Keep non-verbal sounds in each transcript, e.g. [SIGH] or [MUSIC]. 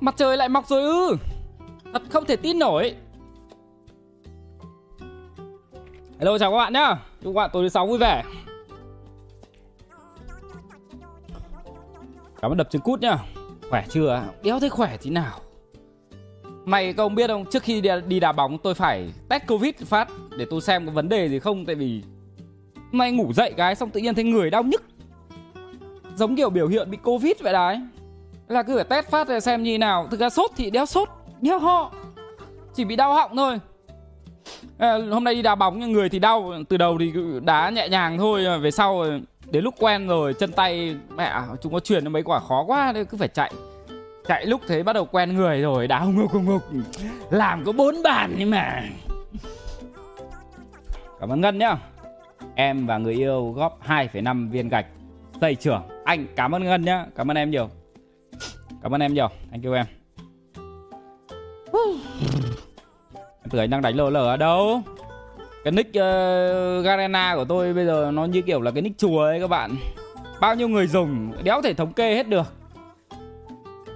Mặt trời lại mọc rồi ư. Thật không thể tin nổi. Hello chào các bạn nhá. Chúc các bạn tối thứ sáu vui vẻ. Cảm ơn đập trứng cút nhá. Khỏe chưa Đéo thấy khỏe tí nào. Mày không biết không Trước khi đi, đi đá bóng tôi phải test covid phát Để tôi xem có vấn đề gì không Tại vì Mày ngủ dậy cái xong tự nhiên thấy người đau nhức. Giống kiểu biểu hiện bị covid vậy đấy. Là cứ phải test phát để xem như nào. Thực ra sốt thì đéo sốt Đéo ho. Chỉ bị đau họng thôi. À, Hôm nay đi đá bóng nhưng người thì đau. Từ đầu thì đá nhẹ nhàng thôi ờ, Về sau ờ, đến lúc quen rồi Chân tay mẹ chúng có truyền cho mấy quả khó quá Nên cứ phải chạy. Chạy lúc thế bắt đầu quen người rồi Đá hùng ngục hùng ngục Làm có bốn bàn nhưng mà. Cảm ơn Ngân nhá. Em và người yêu góp 2,5 viên gạch Xây trưởng Anh cảm ơn Ngân nhá. Cảm ơn em nhiều. Cảm ơn em nhiều. Anh kêu em. Em tưởng anh đang đánh lờ lờ ở đâu? Cái nick uh, Garena của tôi bây giờ nó như kiểu là cái nick chùa ấy các bạn. Bao nhiêu người dùng Đéo thể thống kê hết được.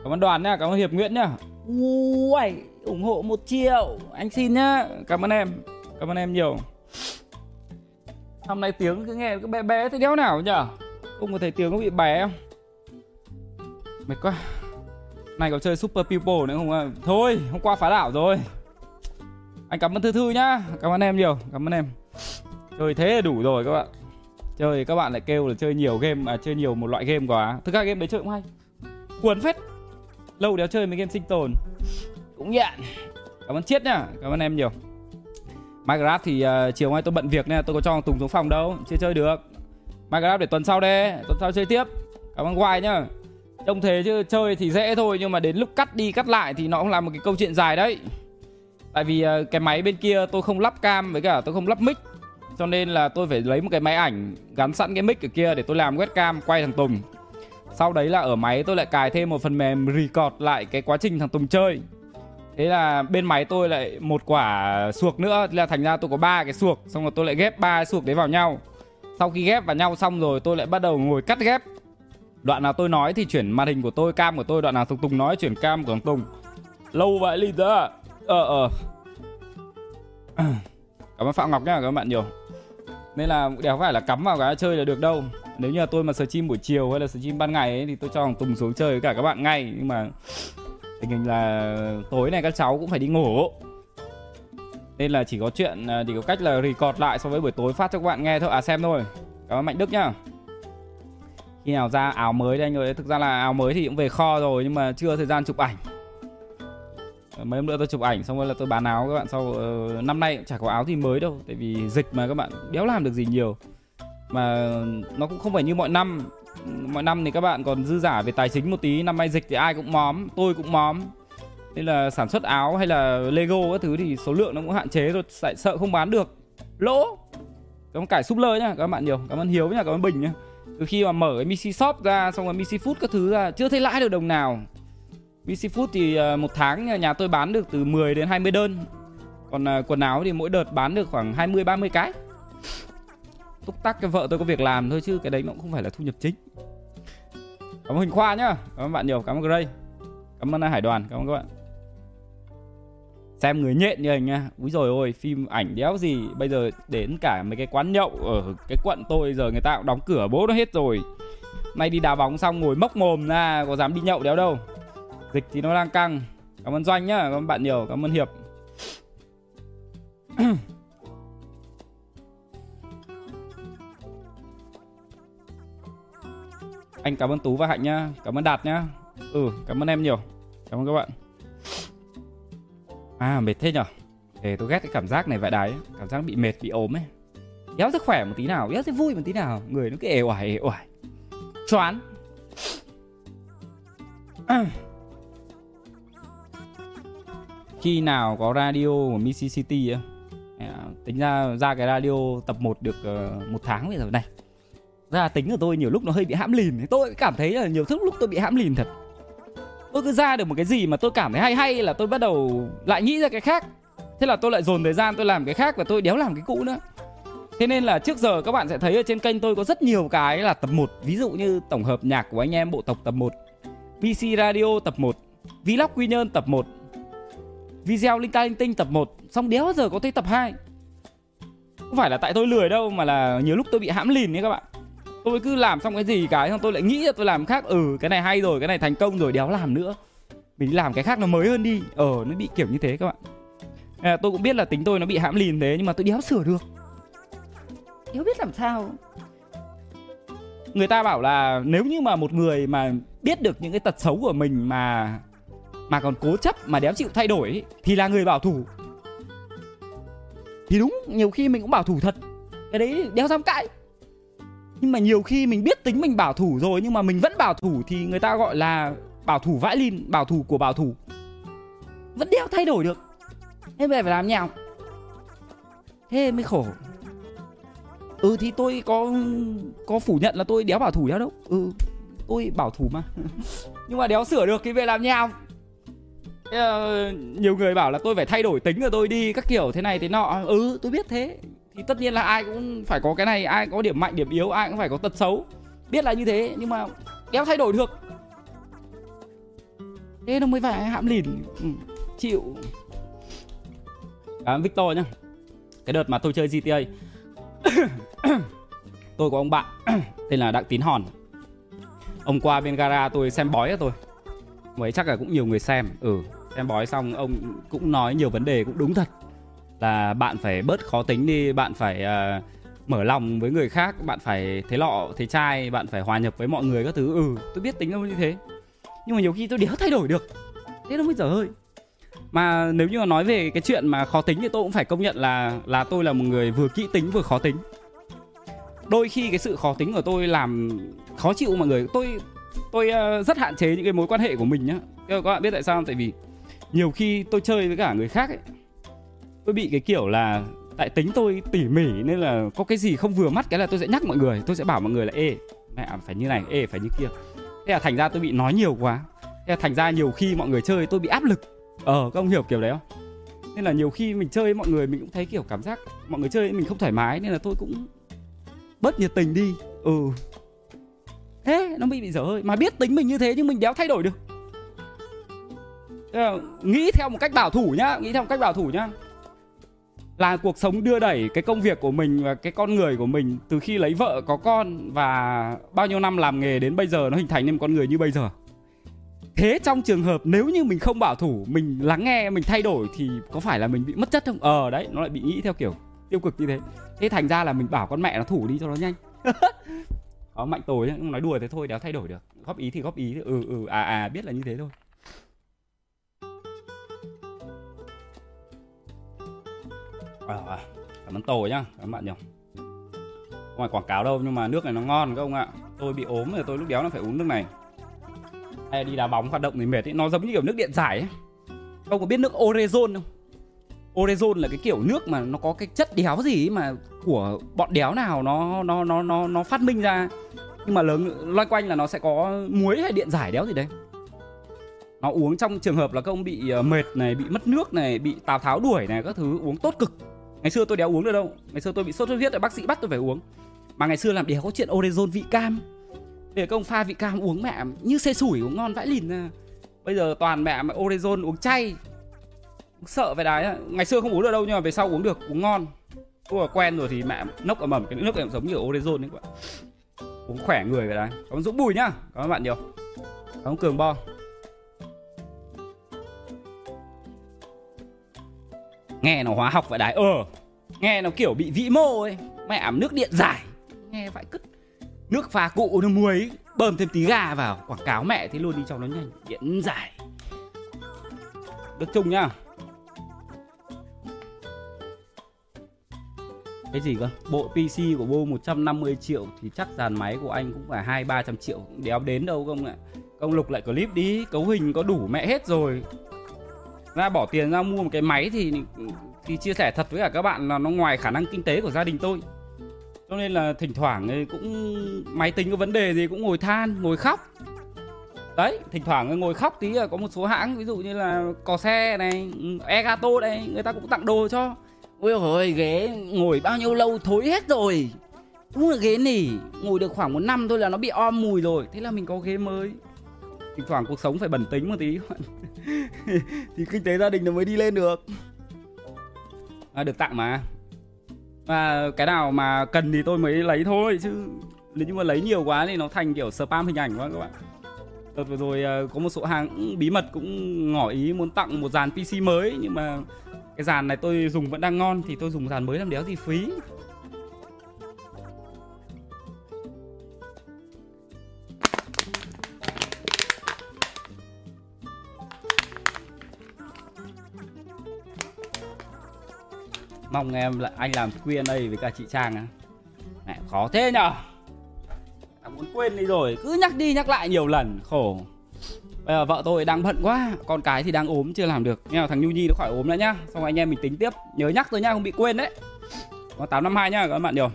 Cảm ơn đoàn nhá, cảm ơn Hiệp Nguyễn nhá Ui, ủng hộ một triệu. Anh xin nhá, cảm ơn em. Cảm ơn em nhiều. Hôm nay tiếng cứ nghe cứ bé bé thế đéo nào nhở? Không có thấy tiếng có bị bé không? Mệt quá. Này có chơi Super People nữa không à? Thôi hôm qua phá đảo rồi. Anh cảm ơn Thư Thư nhá. Cảm ơn em nhiều Cảm ơn em. Chơi thế là đủ rồi các bạn. Chơi các bạn lại kêu là chơi nhiều game À chơi nhiều một loại game quá. Thực ra game đấy chơi cũng hay. Cuốn phết. Lâu đéo chơi mấy game sinh tồn. Cũng nhận Cảm ơn Chiết nhá. Cảm ơn em nhiều. Minecraft thì uh, chiều nay tôi bận việc nên tôi có cho Tùng xuống phòng đâu. Chưa chơi được. Minecraft để tuần sau đây Tuần sau chơi tiếp. Cảm ơn Hoài nhá. Trông thế chứ, chơi thì dễ thôi, Nhưng mà đến lúc cắt đi cắt lại thì nó cũng là một cái câu chuyện dài đấy Tại vì ờ, cái máy bên kia tôi không lắp cam với cả tôi không lắp mic, Cho nên là tôi phải lấy một cái máy ảnh Gắn sẵn cái mic ở kia để tôi làm webcam quay thằng Tùng Sau đấy là ở máy tôi lại cài thêm một phần mềm record lại cái quá trình thằng Tùng chơi Thế là bên máy tôi lại một quả suộc nữa, thế là thành ra tôi có ba cái suộc, xong rồi tôi lại ghép ba suộc đấy vào nhau. Sau khi ghép vào nhau xong rồi tôi lại bắt đầu ngồi cắt ghép. Đoạn nào tôi nói thì chuyển màn hình của tôi, cam của tôi, đoạn nào Tùng Tùng nói chuyển cam của Tùng. Lâu vậy Linh ra. Ờ ờ. [CLEARS THROAT] Cảm ơn Phạm Ngọc nhá các bạn nhiều. Nên là đéo phải là cắm vào cái chơi là được đâu. Nếu như là tôi mà stream buổi chiều hay là stream ban ngày ấy thì tôi cho thằng Tùng xuống chơi với cả các bạn ngay nhưng mà tình hình là tối này các cháu cũng phải đi ngủ nên là chỉ có chuyện à, chỉ có cách là record lại so với buổi tối phát cho các bạn nghe thôi à xem thôi cảm ơn mạnh đức nhá khi nào ra áo mới đây anh ơi thực ra là áo mới thì cũng về kho rồi nhưng mà chưa thời gian chụp ảnh. Ờ, mấy hôm nữa tôi chụp ảnh xong rồi là tôi bán áo các bạn sau uh, năm nay cũng chả có áo gì mới đâu tại vì dịch mà các bạn đéo làm được gì nhiều. Mà nó cũng không phải như mọi năm. Mọi năm thì các bạn còn dư giả về tài chính một tí năm nay dịch thì ai cũng móm tôi cũng móm. Nên là sản xuất áo hay là lego các thứ thì số lượng nó cũng hạn chế rồi sợ, sợ không bán được. Lỗ! Cảm ơn cải súp lơ nhá các bạn nhiều cảm ơn hiếu nhá cảm ơn bình nhá từ khi mà mở cái Missy shop ra, xong rồi Missy food các thứ ra, chưa thấy lãi được đồng nào. Missy food thì ờ, một tháng nhà tôi bán được từ 10 đến 20 đơn. Còn ờ, quần áo thì mỗi đợt bán được khoảng 20 30 cái. Túc tắc cái vợ tôi có việc làm thôi chứ cái đấy nó cũng không phải là thu nhập chính. Cảm ơn huỳnh khoa nhá. Cảm ơn bạn nhiều. Cảm ơn gray. Cảm ơn hải đoàn. Cảm ơn các bạn xem người nhện như anh nha úi rồi ôi phim ảnh đéo gì. Bây giờ đến cả mấy cái quán nhậu ở cái quận tôi giờ người ta cũng đóng cửa bố nó hết rồi. Nay đi đá bóng xong ngồi mốc mồm ra, có dám đi nhậu đéo đâu. Dịch thì nó đang căng. Cảm ơn doanh nhá, cảm ơn bạn nhiều, cảm ơn hiệp. Anh cảm ơn Tú và Hạnh nhá, Cảm ơn Đạt nhá. Ừ cảm ơn em nhiều. Cảm ơn các bạn. À mệt thế nhở? Để tôi ghét cái cảm giác này vậy đấy. Cảm giác bị mệt bị ốm ấy. Đéo sức khỏe một tí nào Đéo thấy vui một tí nào. Người nó cứ ế oải ế oải. Choán. À. [CLEARS THROAT] Khi nào có radio của Mississippi City Tính ra ra cái radio tập 1 được uh, một tháng bây giờ này. Ra tính của tôi nhiều lúc nó hơi bị hãm lìn tôi cảm thấy là nhiều lúc lúc tôi bị hãm lìn thật tôi cứ ra được một cái gì mà tôi cảm thấy hay hay là tôi bắt đầu lại nghĩ ra cái khác. Thế là tôi lại dồn thời gian tôi làm cái khác và tôi đéo làm cái cũ nữa. Thế nên là trước giờ các bạn sẽ thấy ở trên kênh tôi có rất nhiều cái là tập 1 ví dụ như tổng hợp nhạc của anh em bộ tộc tập 1 PC Radio tập 1 Vlog Quy Nhơn tập 1 Video Linh Ta Linh Tinh tập 1 Xong đéo giờ có thấy tập 2 Không phải là tại tôi lười đâu Mà là nhiều lúc tôi bị hãm lìn ấy các bạn. Tôi cứ làm xong cái gì cái Xong tôi lại nghĩ là tôi làm khác. Ừ cái này hay rồi Cái này thành công rồi đéo làm nữa. Mình làm cái khác nó mới hơn đi. Ờ nó bị kiểu như thế các bạn. À, Tôi cũng biết là tính tôi nó bị hãm lìn thế Nhưng mà tôi đéo sửa được. Đéo biết làm sao? Người ta bảo là nếu như mà một người mà biết được những cái tật xấu của mình mà mà còn cố chấp mà đéo chịu thay đổi ấy, thì là người bảo thủ. Thì đúng nhiều khi mình cũng bảo thủ thật. Cái đấy đéo dám cãi nhưng mà nhiều khi mình biết tính mình bảo thủ rồi nhưng mà mình vẫn bảo thủ thì người ta gọi là bảo thủ vãi lin bảo thủ của bảo thủ. Vẫn đeo thay đổi được. Thế về phải làm nhào thế mới khổ. Ừ thì tôi có có phủ nhận là tôi đéo bảo thủ đéo đâu. Ừ tôi bảo thủ mà. [LAUGHS] Nhưng mà đéo sửa được thì về làm nhào uh, ờ, nhiều người bảo là tôi phải thay đổi tính rồi tôi đi các kiểu thế này thế nọ. Ừ tôi biết thế thì tất nhiên là ai cũng phải có cái này ai có điểm mạnh điểm yếu ai cũng phải có tật xấu. Biết là như thế nhưng mà đéo thay đổi được. Thế nó mới phải hãm lìn. Ừ, chịu. À, Victor nhá. Cái đợt mà tôi chơi GTA [COUGHS] tôi có ông bạn [COUGHS] tên là Đặng Tín Hòn. Ông qua bên gara tôi xem bói cho tôi. Mấy chắc là cũng nhiều người xem. Ừ xem bói xong ông cũng nói nhiều vấn đề cũng đúng thật là bạn phải bớt khó tính đi bạn phải uh, mở lòng với người khác bạn phải thế lọ thế trai bạn phải hòa nhập với mọi người các thứ. Ừ tôi biết tính nó như thế. Nhưng mà nhiều khi tôi đéo thay đổi được. Thế nó mới dở hơi. Mà nếu như mà nói về cái chuyện mà khó tính thì tôi cũng phải công nhận là là tôi là một người vừa kỹ tính vừa khó tính. Đôi khi cái sự khó tính của tôi làm khó chịu mọi người. Tôi tôi uh, rất hạn chế những cái mối quan hệ của mình nhá. Các bạn biết tại sao không? Tại vì nhiều khi tôi chơi với cả người khác ấy tôi bị cái kiểu là tại tính tôi tỉ mỉ nên là có cái gì không vừa mắt, cái là tôi sẽ nhắc mọi người, tôi sẽ bảo mọi người là, ê, mẹ, phải như này, ê, phải như kia. Thế là thành ra tôi bị nói nhiều quá. Thế là thành ra nhiều khi mọi người chơi tôi bị áp lực. Ờ các ông hiểu kiểu đấy không? Nên là nhiều khi mình chơi mọi người mình cũng thấy kiểu cảm giác mọi người chơi mình không thoải mái nên là tôi cũng bớt nhiệt tình đi. Ừ. Thế nó bị bị dở hơi. Mà biết tính mình như thế nhưng mình đéo thay đổi được. Nghĩ theo một cách bảo thủ nhá, nghĩ theo một cách bảo thủ nhá là cuộc sống đưa đẩy cái công việc của mình và cái con người của mình từ khi lấy vợ, có con và bao nhiêu năm làm nghề đến bây giờ nó hình thành nên một con người như bây giờ. Thế trong trường hợp nếu như mình không bảo thủ, mình lắng nghe, mình thay đổi thì có phải là mình bị mất chất không? Ờ đấy, nó lại bị nghĩ theo kiểu tiêu cực như thế. Thế thành ra là mình bảo con mẹ nó thủ đi cho nó nhanh. [LAUGHS] Có mạnh tối nói đùa thế thôi, đéo thay đổi được. Góp ý thì góp ý ừ ừ à à biết là như thế thôi. À, cảm ơn tổ nhá các bạn nhỉ không phải quảng cáo đâu nhưng mà nước này nó ngon các ông ạ. Tôi bị ốm rồi tôi lúc đéo nó phải uống nước này. Hay đi đá bóng hoạt động thì mệt ấy. Nó giống như kiểu nước điện giải ấy. Ông có biết nước orezon không? Orezon là cái kiểu nước mà nó có cái chất đéo gì ấy mà của bọn đéo nào nó nó nó nó nó phát minh ra. Nhưng mà lớn loanh quanh là nó sẽ có muối hay điện giải đéo gì đấy. Nó uống trong trường hợp là các ông bị ờ, mệt này bị mất nước này bị tào tháo đuổi này các thứ uống tốt cực ngày xưa tôi đéo uống được đâu. Ngày xưa tôi bị sốt xuất huyết rồi bác sĩ bắt tôi phải uống. Mà ngày xưa làm đéo có chuyện orezon vị cam. Để công pha vị cam uống mẹ, như xe sủi uống ngon vãi lìn à. bây giờ toàn mẹ mà orezon uống chay. Sợ về đái ngày xưa không uống được đâu, nhưng mà về sau uống được, uống ngon. Tôi quen rồi thì mẹ nốc ở mầm cái nước này giống như orezon đấy các bạn. Uống khỏe người về đái. Cảm ơn dũng bùi nhá. Cảm ơn bạn nhiều. Cảm ơn cường bo. Nghe nó hóa học vậy đấy ờ nghe nó kiểu bị vĩ mô ấy. Mẹ nước điện giải, nghe phải cứt. Nước pha cụ nó muối, bơm thêm tí gà vào, quảng cáo mẹ thế luôn đi cho nó nhanh, điện giải. Được chung nhá. Cái gì cơ? Bộ PC của bô 150 triệu thì chắc dàn máy của anh cũng phải hai, ba trăm triệu đéo đến đâu không ạ? Công lục lại clip đi, cấu hình có đủ mẹ hết rồi ra bỏ tiền ra mua một cái máy thì thì chia sẻ thật với cả các bạn là nó ngoài khả năng kinh tế của gia đình tôi. Cho nên là thỉnh thoảng cũng, máy tính có vấn đề gì cũng ngồi than, ngồi khóc. Đấy, thỉnh thoảng ngồi khóc tí là có một số hãng, ví dụ như là cò xe này, egato đây, người ta cũng tặng đồ cho. Ôi ôi, ghế ngồi bao nhiêu lâu, thối hết rồi. Đúng là ghế nỉ, ngồi được khoảng một năm thôi là nó bị om mùi rồi. Thế là mình có ghế mới thỉnh thoảng cuộc sống phải bẩn tính một tí. [LAUGHS] Thì kinh tế gia đình nó mới đi lên được. À, được tặng mà. Và cái nào mà cần thì tôi mới lấy thôi chứ nếu như mà lấy nhiều quá thì nó thành kiểu spam hình ảnh quá các bạn. Đợt vừa rồi à, có một số hàng bí mật cũng ngỏ ý muốn tặng một dàn PC mới nhưng mà cái dàn này tôi dùng vẫn đang ngon thì tôi dùng dàn mới làm đéo gì phí. Mong em là anh làm Q&A với cả chị Trang á. Mẹ khó thế nhở? À, muốn quên đi rồi cứ nhắc đi nhắc lại nhiều lần khổ. Bây giờ vợ tôi đang bận quá con cái thì đang ốm chưa làm được. Nha thằng Nhu Nhi nó khỏi ốm nữa nhá. Xong anh em mình tính tiếp nhớ nhắc tôi nhá không bị quên đấy. Có 852 nhá các bạn nhiều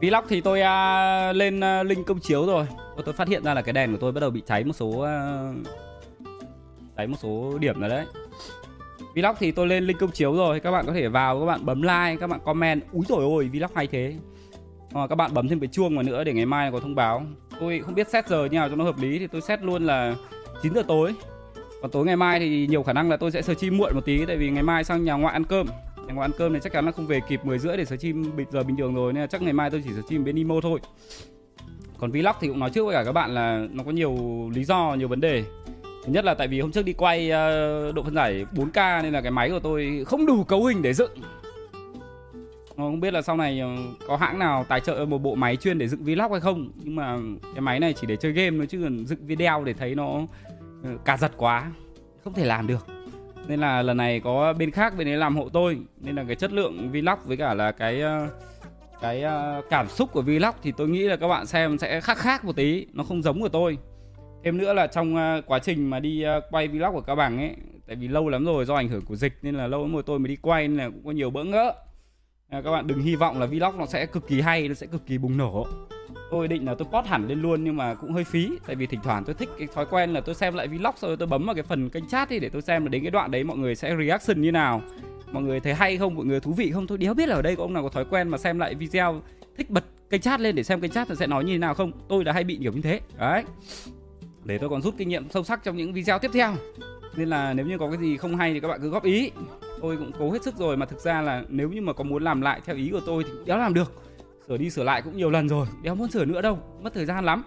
Vlog thì tôi uh, lên uh, link công chiếu rồi. Tôi phát hiện ra là cái đèn của tôi bắt đầu bị cháy một số uh, Cháy một số điểm rồi đấy. Vlog thì tôi lên link công chiếu rồi Các bạn có thể vào, các bạn bấm like, các bạn comment. Úi rồi ôi, vlog hay thế. À, Các bạn bấm thêm cái chuông vào nữa để ngày mai có thông báo. Tôi không biết xét giờ như nào cho nó hợp lý Thì tôi xét luôn là 9 giờ tối. Còn tối ngày mai thì nhiều khả năng là tôi sẽ sờ chim muộn một tí Tại vì ngày mai sang nhà ngoại ăn cơm. Nhà ngoại ăn cơm thì chắc chắn là không về kịp 10 rưỡi để sờ chim giờ bình thường rồi Nên là chắc ngày mai tôi chỉ sờ chim bên Imo thôi. Còn vlog thì cũng nói trước với cả các bạn là Nó có nhiều lý do, nhiều vấn đề. Thứ nhất là tại vì hôm trước đi quay ờ, độ phân giải 4K nên là cái máy của tôi không đủ cấu hình để dựng. Ờ, không biết là sau này ờ, có hãng nào tài trợ một bộ máy chuyên để dựng vlog hay không. Nhưng mà cái máy này chỉ để chơi game thôi, chứ còn dựng video để thấy nó cà giật quá, Không thể làm được. Nên là lần này có bên khác bên ấy làm hộ tôi. Nên là cái chất lượng vlog với cả là cái cái cảm xúc của vlog thì tôi nghĩ là các bạn xem sẽ khác khác một tí. Nó không giống của tôi. Thêm nữa là trong à, quá trình mà đi à, quay vlog của các bằng ấy Tại vì lâu lắm rồi do ảnh hưởng của dịch nên là lâu lắm rồi tôi mới đi quay nên là cũng có nhiều bỡ ngỡ. À, Các bạn đừng hy vọng là vlog nó sẽ cực kỳ hay, nó sẽ cực kỳ bùng nổ. Tôi định là tôi post hẳn lên luôn nhưng mà cũng hơi phí Tại vì thỉnh thoảng tôi thích cái thói quen là tôi xem lại vlog rồi tôi bấm vào cái phần kênh chat đi Để tôi xem là đến cái đoạn đấy mọi người sẽ reaction như nào. Mọi người thấy hay không, mọi người thú vị không? Tôi đéo biết là ở đây có ông nào có thói quen mà xem lại video Thích bật kênh chat lên để xem kênh chat sẽ nói như thế nào không? Tôi đã hay bị kiểu như thế. Đấy để tôi còn rút kinh nghiệm sâu sắc trong những video tiếp theo. Nên là nếu như có cái gì không hay thì các bạn cứ góp ý. Tôi cũng cố hết sức rồi mà thực ra là nếu như mà có muốn làm lại theo ý của tôi thì cũng đéo làm được. Sửa đi sửa lại cũng nhiều lần rồi, đéo muốn sửa nữa đâu, mất thời gian lắm.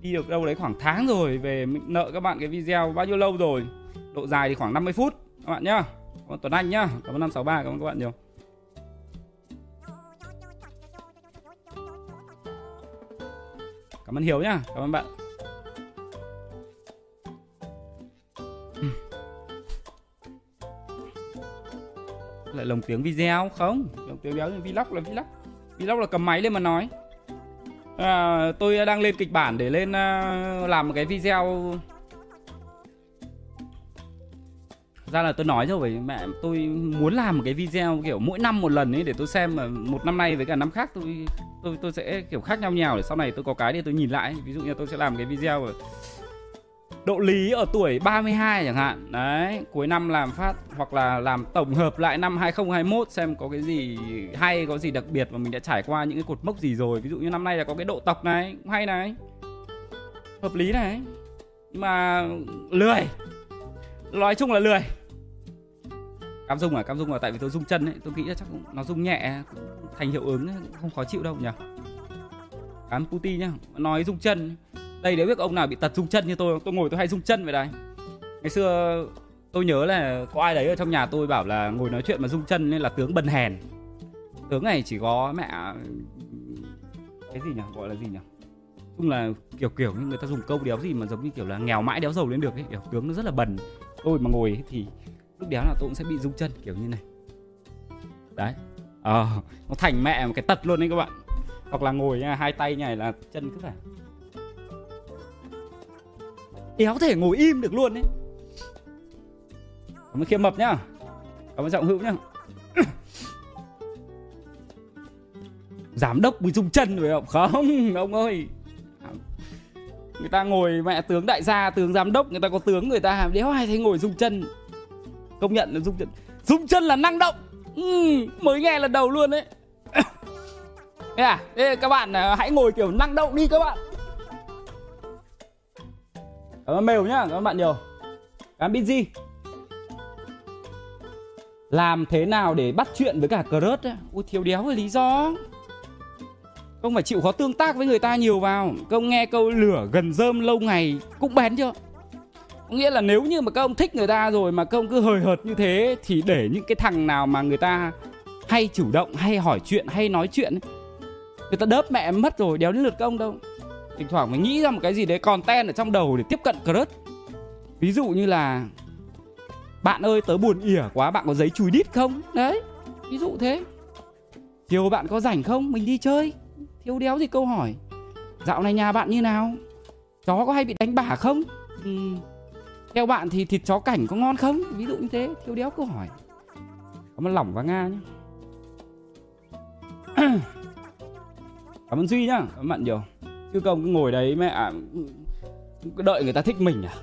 Đi được đâu đấy khoảng tháng rồi, về mình nợ các bạn cái video bao nhiêu lâu rồi? Độ dài thì khoảng 50 phút, các bạn nhá. Cảm ơn Tuấn Anh nhá, cảm ơn 563 cảm ơn các bạn nhiều. Cảm ơn Hiếu nhá, cảm ơn bạn. Lại lồng tiếng video không? Lồng tiếng video vlog là vlog. Vlog là cầm máy lên mà nói. À, tôi đang lên kịch bản để lên uh, làm một cái video. Ra là tôi nói rồi với mẹ tôi muốn làm một cái video kiểu mỗi năm một lần ấy để tôi xem mà một năm nay với cả năm khác tôi tôi tôi sẽ kiểu khác nhau nhau để sau này tôi có cái để tôi nhìn lại. Ví dụ như tôi sẽ làm cái video độ lý ở tuổi 32 chẳng hạn. Đấy, cuối năm làm phát hoặc là làm tổng hợp lại năm 2021 xem có cái gì hay, có gì đặc biệt mà mình đã trải qua những cái cột mốc gì rồi. Ví dụ như năm nay là có cái độ tộc này, cũng hay này. Hợp lý này. Nhưng mà lười. Nói chung là lười. Cam dung à cam dung là tại vì tôi rung chân ấy, tôi nghĩ là chắc nó rung nhẹ thành hiệu ứng không khó chịu đâu nhỉ. Cám puti nhá, nói rung chân đây nếu biết ông nào bị tật rung chân như tôi tôi ngồi tôi hay rung chân vậy đây ngày xưa tôi nhớ là có ai đấy ở trong nhà tôi bảo là ngồi nói chuyện mà rung chân nên là tướng bần hèn. Tướng này chỉ có mẹ cái gì nhỉ? Gọi là gì nhỉ? Chung là kiểu kiểu như người ta dùng câu đéo gì mà giống như kiểu là nghèo mãi đéo giàu lên được ấy. Kiểu tướng nó rất là bần. Tôi mà ngồi thì lúc đéo là tôi cũng sẽ bị rung chân kiểu như này. Đấy. Ờ à, nó thành mẹ một cái tật luôn đấy các bạn. Hoặc là ngồi nha hai tay như này là chân cứ phải đéo thể ngồi im được luôn đấy. Cảm ơn khiêm mập nhá. Cảm ơn trọng hữu nhá. [COUGHS] Giám đốc mới dùng chân phải không? Không ông ơi. Người ta ngồi mẹ tướng đại gia tướng giám đốc người ta có tướng người ta. Đéo ai thấy ngồi dùng chân công nhận là dùng chân dùng chân là năng động. Ừ, mới nghe lần đầu luôn đấy. [COUGHS] Thế à, thế các bạn à, hãy ngồi kiểu năng động đi các bạn cảm ơn mèo nhá cảm ơn bạn nhiều. Cảm ơn gì làm thế nào để bắt chuyện với cả crush ấy? ui thiếu đéo là lý do. Không phải chịu khó tương tác với người ta nhiều vào. Công nghe câu lửa gần rơm lâu ngày cũng bén chưa? Có nghĩa là nếu như mà các ông thích người ta rồi mà các ông cứ hời hợt như thế Thì để những cái thằng nào mà người ta hay chủ động, hay hỏi chuyện, hay nói chuyện Người ta đớp mẹ mất rồi, đéo đến lượt công đâu. Thỉnh thoảng mới nghĩ ra một cái gì đấy content ở trong đầu để tiếp cận crush. Ví dụ như là Bạn ơi tớ buồn ỉa quá, bạn có giấy chùi đít không? Đấy, ví dụ thế. Chiều bạn có rảnh không? Mình đi chơi. Thiếu đéo gì câu hỏi Dạo này nhà bạn như nào? Chó có hay bị đánh bả không? Ừ. Theo bạn thì thịt chó cảnh có ngon không? Ví dụ như thế Thiếu đéo câu hỏi. Cảm ơn Lỏng và Nga nhé [CLEARS THROAT] Cảm ơn Duy nhá. Cảm ơn bạn nhiều. Chứ không cứ ngồi đấy mẹ à, Cứ đợi người ta thích mình à?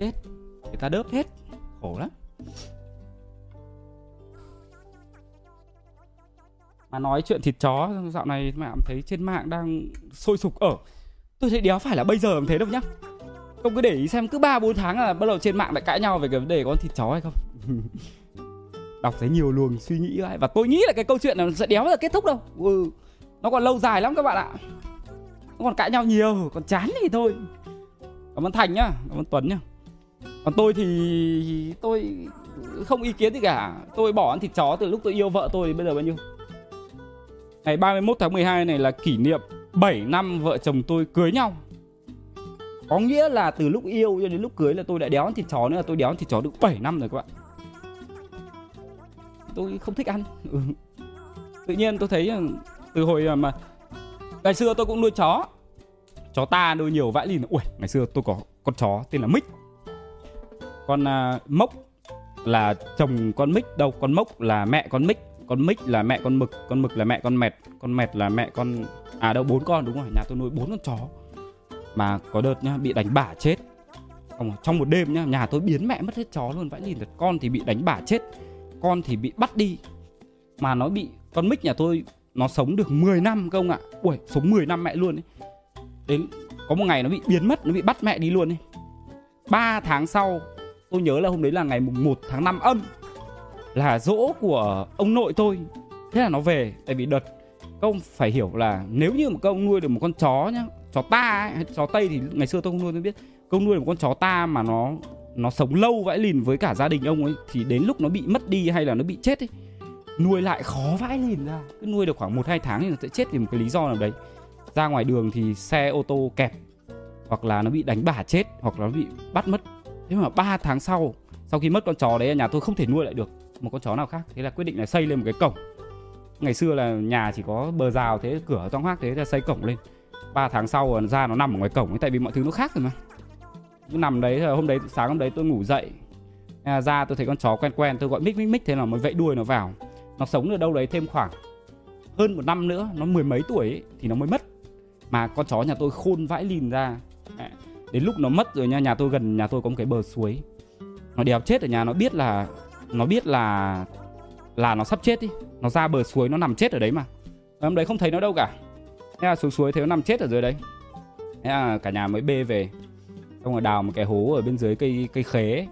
Chết Người ta đớp hết. Khổ lắm. Mà nói chuyện thịt chó dạo này mẹ thấy trên mạng đang sôi sục ở. Tôi thấy đéo phải là bây giờ em thấy đâu nhá. Không cứ để ý xem cứ ba bốn tháng là bắt đầu trên mạng lại cãi nhau về cái vấn đề con thịt chó hay không. [LAUGHS] Đọc thấy nhiều luồng suy nghĩ lại. Và tôi nghĩ là cái câu chuyện này sẽ đéo là kết thúc đâu. Ừ. nó còn lâu dài lắm các bạn ạ còn cãi nhau nhiều, còn chán thì thôi. Cảm ơn thành nhá, cảm ơn tuấn nhá. Còn tôi thì tôi không ý kiến gì cả. Tôi bỏ ăn thịt chó từ lúc tôi yêu vợ tôi bây giờ bao nhiêu? Ngày 31 tháng 12 này là kỷ niệm 7 năm vợ chồng tôi cưới nhau. Có nghĩa là từ lúc yêu cho đến lúc cưới là tôi đã đéo ăn thịt chó nữa là tôi đéo ăn thịt chó được 7 năm rồi các bạn. Tôi không thích ăn. Ừ. Tự nhiên tôi thấy ừ, từ hồi mà Ngày xưa tôi cũng nuôi chó. Chó ta nuôi nhiều vãi lìn. Ui ngày xưa tôi có con chó tên là Mích. Con uh, Mốc là chồng con Mích đâu Con Mốc là mẹ con Mích. Con mích là mẹ con mực con mực là mẹ con mẹt con mẹt là mẹ con à đâu bốn con đúng rồi. Nhà tôi nuôi bốn con chó. Mà có đợt nhá bị đánh bả chết. Trong một đêm nhá nhà tôi biến mẹ mất hết chó luôn vãi lìn. Thật con thì bị đánh bả chết con thì bị bắt đi. Mà nó bị con mic nhà tôi nó sống được 10 năm không ạ. Ui sống 10 năm mẹ luôn ấy. Đến có một ngày nó bị biến mất nó bị bắt mẹ đi luôn ấy. Ba tháng sau tôi nhớ là hôm đấy là ngày mùng 1 tháng 5 âm là dỗ của ông nội tôi. Thế là nó về tại vì đợt công phải hiểu là nếu như một công nuôi được một con chó nhá chó ta ấy, chó tây thì ngày xưa tôi không nuôi tôi biết. Công nuôi được một con chó ta mà nó nó sống lâu vãi lìn với cả gia đình ông ấy thì đến lúc nó bị mất đi hay là nó bị chết ấy nuôi lại khó vãi lìn ra. Cứ nuôi được khoảng một hai tháng thì nó sẽ chết vì một cái lý do nào đấy. Ra ngoài đường thì xe, ô tô kẹp, hoặc là nó bị đánh bả chết, hoặc là nó bị bắt mất. Thế mà ba tháng sau sau khi mất con chó đấy, nhà tôi không thể nuôi lại được một con chó nào khác. Thế là quyết định là xây lên một cái cổng. Ngày xưa là nhà chỉ có bờ rào thế, cửa toang hoác thế là xây cổng lên. 3 tháng sau ra nó nằm ở ngoài cổng, ấy, tại vì mọi thứ nó khác rồi mà. Cứ nằm đấy hôm đấy, sáng hôm đấy tôi ngủ dậy. Ra tôi thấy con chó quen quen, tôi gọi mích mích mích thế là mới vẫy đuôi nó vào nó sống ở đâu đấy thêm khoảng hơn một năm nữa nó mười mấy tuổi ấy, thì nó mới mất. Mà con chó nhà tôi khôn vãi lìn ra. Đến lúc nó mất rồi nha nhà tôi gần nhà tôi có một cái bờ suối. Nó đèo chết ở nhà nó biết là nó biết là là nó sắp chết đi. Nó ra bờ suối nó nằm chết ở đấy mà. Hôm đấy không thấy nó đâu cả. Thế là xuống suối thấy nó nằm chết ở dưới đấy. Thế là cả nhà mới bê về. Xong rồi đào một cái hố ở bên dưới cây cây khế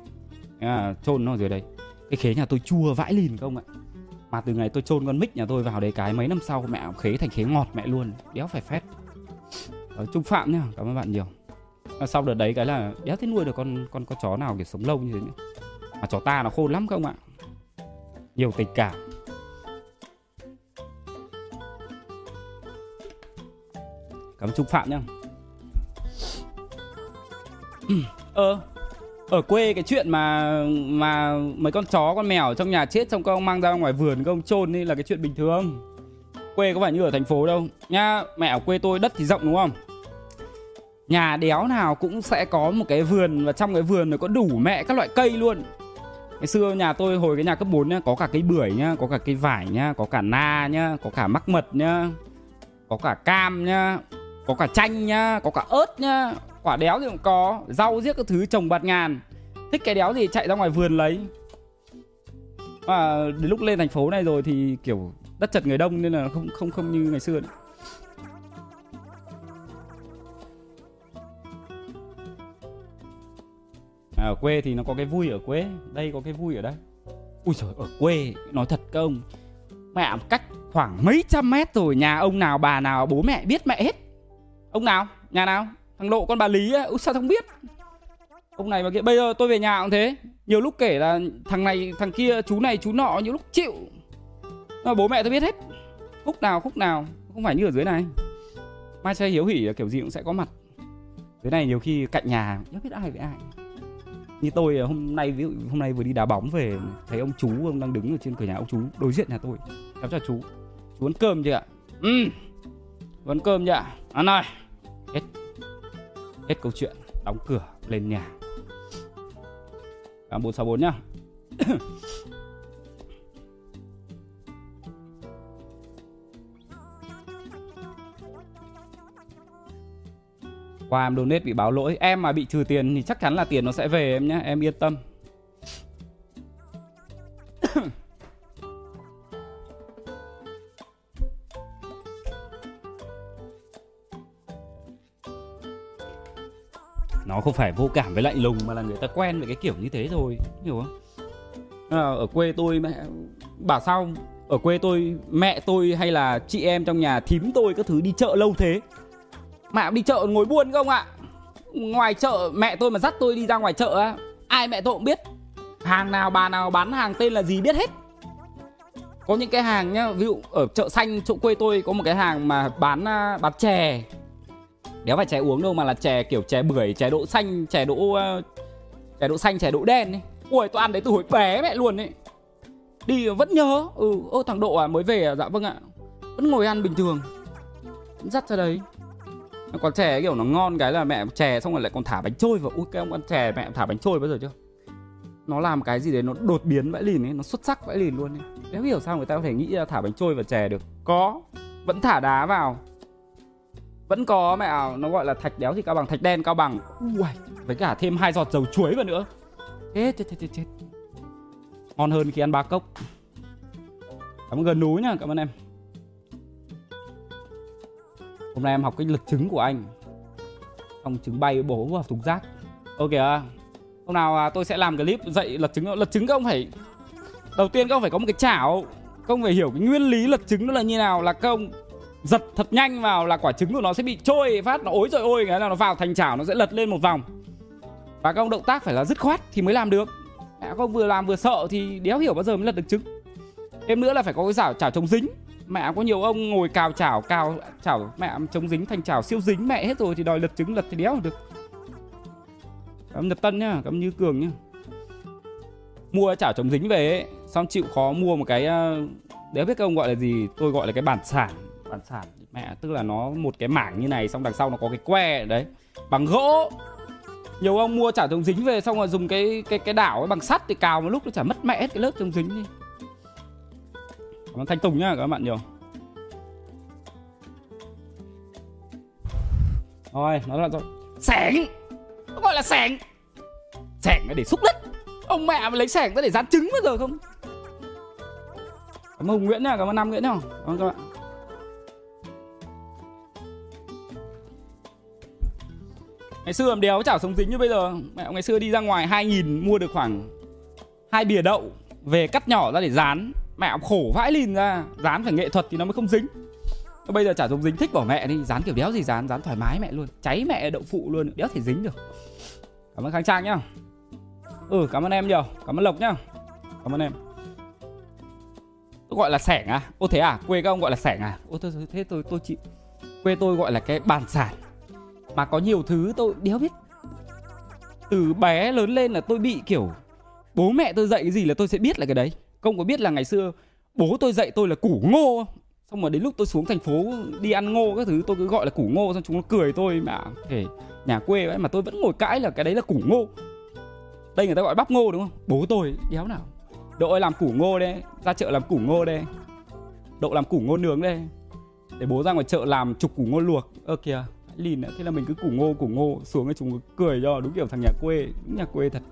thế là chôn nó ở dưới đấy. Cái khế nhà tôi chua vãi lìn không ạ? Mà từ ngày tôi chôn con mic nhà tôi vào đấy cái mấy năm sau, mẹ khế thành khế ngọt mẹ luôn, đéo phải phép. Ở trung phạm nhá, cảm ơn bạn nhiều. Sau đợt đấy cái là đéo thấy nuôi được con con con chó nào để sống lâu như thế nữa mà chó ta nó khôn lắm không ạ. Nhiều tình cảm. Cảm ơn trung phạm nhá. [CLEARS THROAT] Ờ ở quê cái chuyện mà mà mấy con chó, con mèo trong nhà chết xong các ông mang ra ngoài vườn, các ông chôn đi là cái chuyện bình thường. Quê có phải như ở thành phố đâu. Nha mẹ ở quê tôi đất thì rộng đúng không? Nhà đéo nào cũng sẽ có một cái vườn và trong cái vườn nó có đủ mẹ các loại cây luôn. Ngày xưa nhà tôi hồi cái nhà cấp 4 nhá, có cả cây bưởi nhá, có cả cây vải nhá, có cả na nhá, có cả mắc mật nhá, có cả cam nhá, có cả chanh nhá, có cả ớt nhá quả đéo thì cũng có rau giết các thứ trồng bạt ngàn. Thích cái đéo gì chạy ra ngoài vườn lấy. Và đến lúc lên thành phố này rồi thì kiểu đất chật người đông nên là không không không như ngày xưa nữa. à, ở quê thì nó có cái vui ở quê. Đây có cái vui ở đây. Ui trời ở quê nói thật các ông mẹ cách khoảng mấy trăm mét rồi nhà ông nào bà nào bố mẹ biết mẹ hết. Ông nào? Nhà nào? Thằng lộ con bà lý ấy, sao không biết? Ông này mà kia bây giờ tôi về nhà cũng thế. Nhiều lúc kể là thằng này thằng kia chú này chú nọ nhiều lúc chịu. Mà bố mẹ tôi biết hết. Khúc nào khúc nào không phải như ở dưới này. Mai xe hiếu hỉ là kiểu gì cũng sẽ có mặt. Dưới này nhiều khi cạnh nhà không biết ai với ai. Như tôi hôm nay ví dụ hôm nay vừa đi đá bóng về thấy ông chú ông đang đứng ở trên cửa nhà ông chú đối diện nhà tôi. Cháu chào chú. Chú ăn cơm chưa ạ? Ừ. Vẫn cơm chưa ạ? Ăn ơi. Hết hết câu chuyện đóng cửa lên nhà. Cảm bốn sáu bốn nhá. Qua em donate bị báo lỗi, em mà bị trừ tiền thì chắc chắn là tiền nó sẽ về em nhé em yên tâm. Không phải vô cảm với lạnh lùng mà là người ta quen với cái kiểu như thế rồi hiểu không? À, ở quê tôi mẹ bảo sao? Ở quê tôi mẹ tôi hay là chị em trong nhà thím tôi các thứ đi chợ lâu thế. Mẹ đi chợ ngồi buôn không ạ. Ngoài chợ mẹ tôi mà dắt tôi đi ra ngoài chợ á ai mẹ tôi cũng biết. Hàng nào bà nào bán hàng tên là gì biết hết. Có những cái hàng nhá ví dụ ở chợ xanh chỗ quê tôi có một cái hàng mà bán à, bán chè đéo phải chè uống đâu mà là chè kiểu chè bưởi chè đỗ xanh chè đỗ uh, chè đỗ xanh chè đỗ đen ấy. Ui tôi ăn đấy từ hồi bé mẹ luôn ấy. Đi vẫn nhớ. Ừ ô thằng độ à mới về à? Dạ vâng ạ. Vẫn ngồi ăn bình thường. Dắt ra đấy. Còn chè kiểu nó ngon cái là mẹ chè xong rồi lại còn thả bánh trôi vào. Ui cái ông ăn chè mẹ thả bánh trôi bao giờ chưa? Nó làm cái gì đấy nó đột biến vãi lìn ấy nó xuất sắc vãi lìn luôn ấy. Đéo hiểu sao người ta có thể nghĩ ra thả bánh trôi vào chè được? Có. Vẫn thả đá vào vẫn có mẹ, nó gọi là thạch đéo thì cao bằng, thạch đen cao bằng. Ui, với cả thêm hai giọt dầu chuối vào nữa. Chết chết chết chết ngon hơn khi ăn ba cốc. Cảm ơn gần núi nhá, cảm ơn em. Hôm nay em học cái lực trứng của anh. Xong trứng bay bổ vào thùng rác. Ok à hôm nào à, tôi sẽ làm clip dạy lật trứng. Lật trứng các ông phải đầu tiên các ông phải có một cái chảo. Các ông phải hiểu cái nguyên lý lật trứng nó là như nào là các ông giật thật nhanh vào là quả trứng của nó sẽ bị trôi phát nó ối rồi ôi cái là nó vào thành chảo nó sẽ lật lên một vòng. Và các ông động tác phải là dứt khoát thì mới làm được. Mẹ các ông vừa làm vừa sợ thì đéo hiểu bao giờ mới lật được trứng. Thêm nữa là phải có cái chảo chảo chống dính. Mẹ có nhiều ông ngồi cào chảo cào chảo mẹ chống dính thành chảo siêu dính mẹ hết rồi thì đòi lật trứng lật thì đéo được. Cảm nhật tân nhá cảm như cường nhá. Mua chảo chống dính về ấy, xong chịu khó mua một cái ờ, đéo biết các ông gọi là gì? Tôi gọi là cái bản sản bản sản, mẹ, tức là nó một cái mảng như này, xong đằng sau nó có cái que, đấy, bằng gỗ. Nhiều ông mua chả chống dính về, xong rồi dùng cái cái cái đảo ấy bằng sắt thì cào một lúc nó chả mất mẹ hết cái lớp chống dính đi. Cảm ơn thanh tùng nhá các bạn nhiều. Rồi nó là rồi. Sẻng! Nó gọi là sẻng? Sẻng để xúc đất. Ông mẹ mà lấy sẻng ra để dán trứng bao giờ không? Cảm ơn nguyễn nhá, cảm ơn Nam nguyễn nhá. Cảm ơn các bạn. Ngày xưa làm đéo chả sống dính như bây giờ. Mẹ ngày xưa đi ra ngoài 2000 mua được khoảng hai bìa đậu về cắt nhỏ ra để dán. Mẹ khổ vãi lìn ra. Dán phải nghệ thuật thì nó mới không dính. Bây giờ chả giống dính thích bỏ mẹ đi. Dán kiểu đéo gì dán dán thoải mái mẹ luôn. Cháy mẹ đậu phụ luôn. Đéo thể dính được. Cảm ơn khang trang nhá. Ừ cảm ơn em nhiều. Cảm ơn lộc nhá. Cảm ơn em. Tôi gọi là sẻng à? Ô, thế à? Quê các ông gọi là sẻng à? Ô tôi thế tôi tôi chịu. Quê tôi gọi là cái bàn sản mà có nhiều thứ tôi đéo biết. Từ bé lớn lên là tôi bị kiểu, bố mẹ tôi dạy cái gì là tôi sẽ biết là cái đấy. Không có biết là ngày xưa bố tôi dạy tôi là củ ngô. Xong rồi đến lúc tôi xuống thành phố đi ăn ngô các thứ, tôi cứ gọi là củ ngô, xong chúng nó cười tôi mà kể nhà quê ấy mà tôi vẫn ngồi cãi là cái đấy là củ ngô. Đây người ta gọi bắp ngô đúng không? Bố tôi đéo nào. Độ ơi làm củ ngô đây ra chợ làm củ ngô đây độ làm củ ngô nướng đây để bố ra ngoài chợ làm chục củ ngô luộc. Ơ kìa lìn nữa thế là mình cứ củ ngô củ ngô xuống cái chúng cười cho đúng kiểu thằng nhà quê đúng nhà quê thật.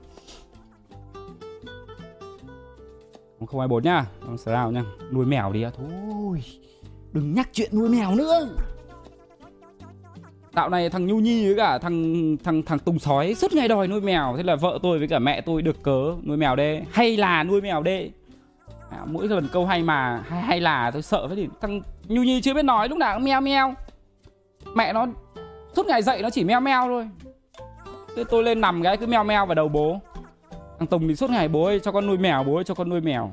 không ai bốn nhá không sao nhá nuôi mèo đi à, thôi đừng nhắc chuyện nuôi mèo nữa. Dạo này thằng Nhu Nhi với cả thằng thằng thằng Tùng sói suốt ngày đòi nuôi mèo Thế là vợ tôi với cả mẹ tôi được cớ nuôi mèo đê Hay là nuôi mèo đê. À, Mỗi lần câu hay mà hay, hay là tôi sợ với thì Thằng Nhu Nhi chưa biết nói lúc nào cũng meo meo. Mẹ nó suốt ngày dậy nó chỉ meo meo thôi. Thế tôi lên nằm cái cứ meo meo vào đầu bố. Thằng Tùng thì suốt ngày bố ơi cho con nuôi mèo bố ơi cho con nuôi mèo.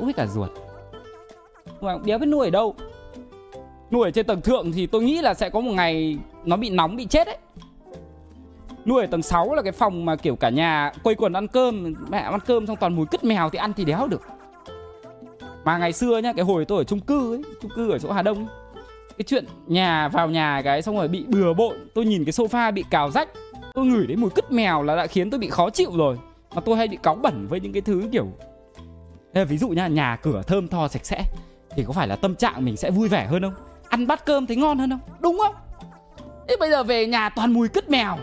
Nó hết cả ruột. Mà đéo biết nuôi ở đâu? Nuôi ở trên tầng thượng thì tôi nghĩ là sẽ có một ngày nó bị nóng bị chết đấy. Nuôi ở tầng 6 là cái phòng mà kiểu cả nhà quây quần ăn cơm Mẹ ăn cơm xong toàn mùi cứt mèo thì ăn thì đéo được. Mà ngày xưa nhá, cái hồi tôi ở chung cư ấy Chung cư ở chỗ Hà Đông ấy, cái chuyện nhà vào nhà cái xong rồi bị bừa bộn Tôi nhìn cái sofa bị cào rách Tôi ngửi đến mùi cứt mèo là đã khiến tôi bị khó chịu rồi Mà tôi hay bị cáu bẩn với những cái thứ kiểu Thế ví dụ nha, nhà cửa thơm tho sạch sẽ Thì có phải là tâm trạng mình sẽ vui vẻ hơn không? Ăn bát cơm thấy ngon hơn không? Đúng không? Thế bây giờ về nhà toàn mùi cứt mèo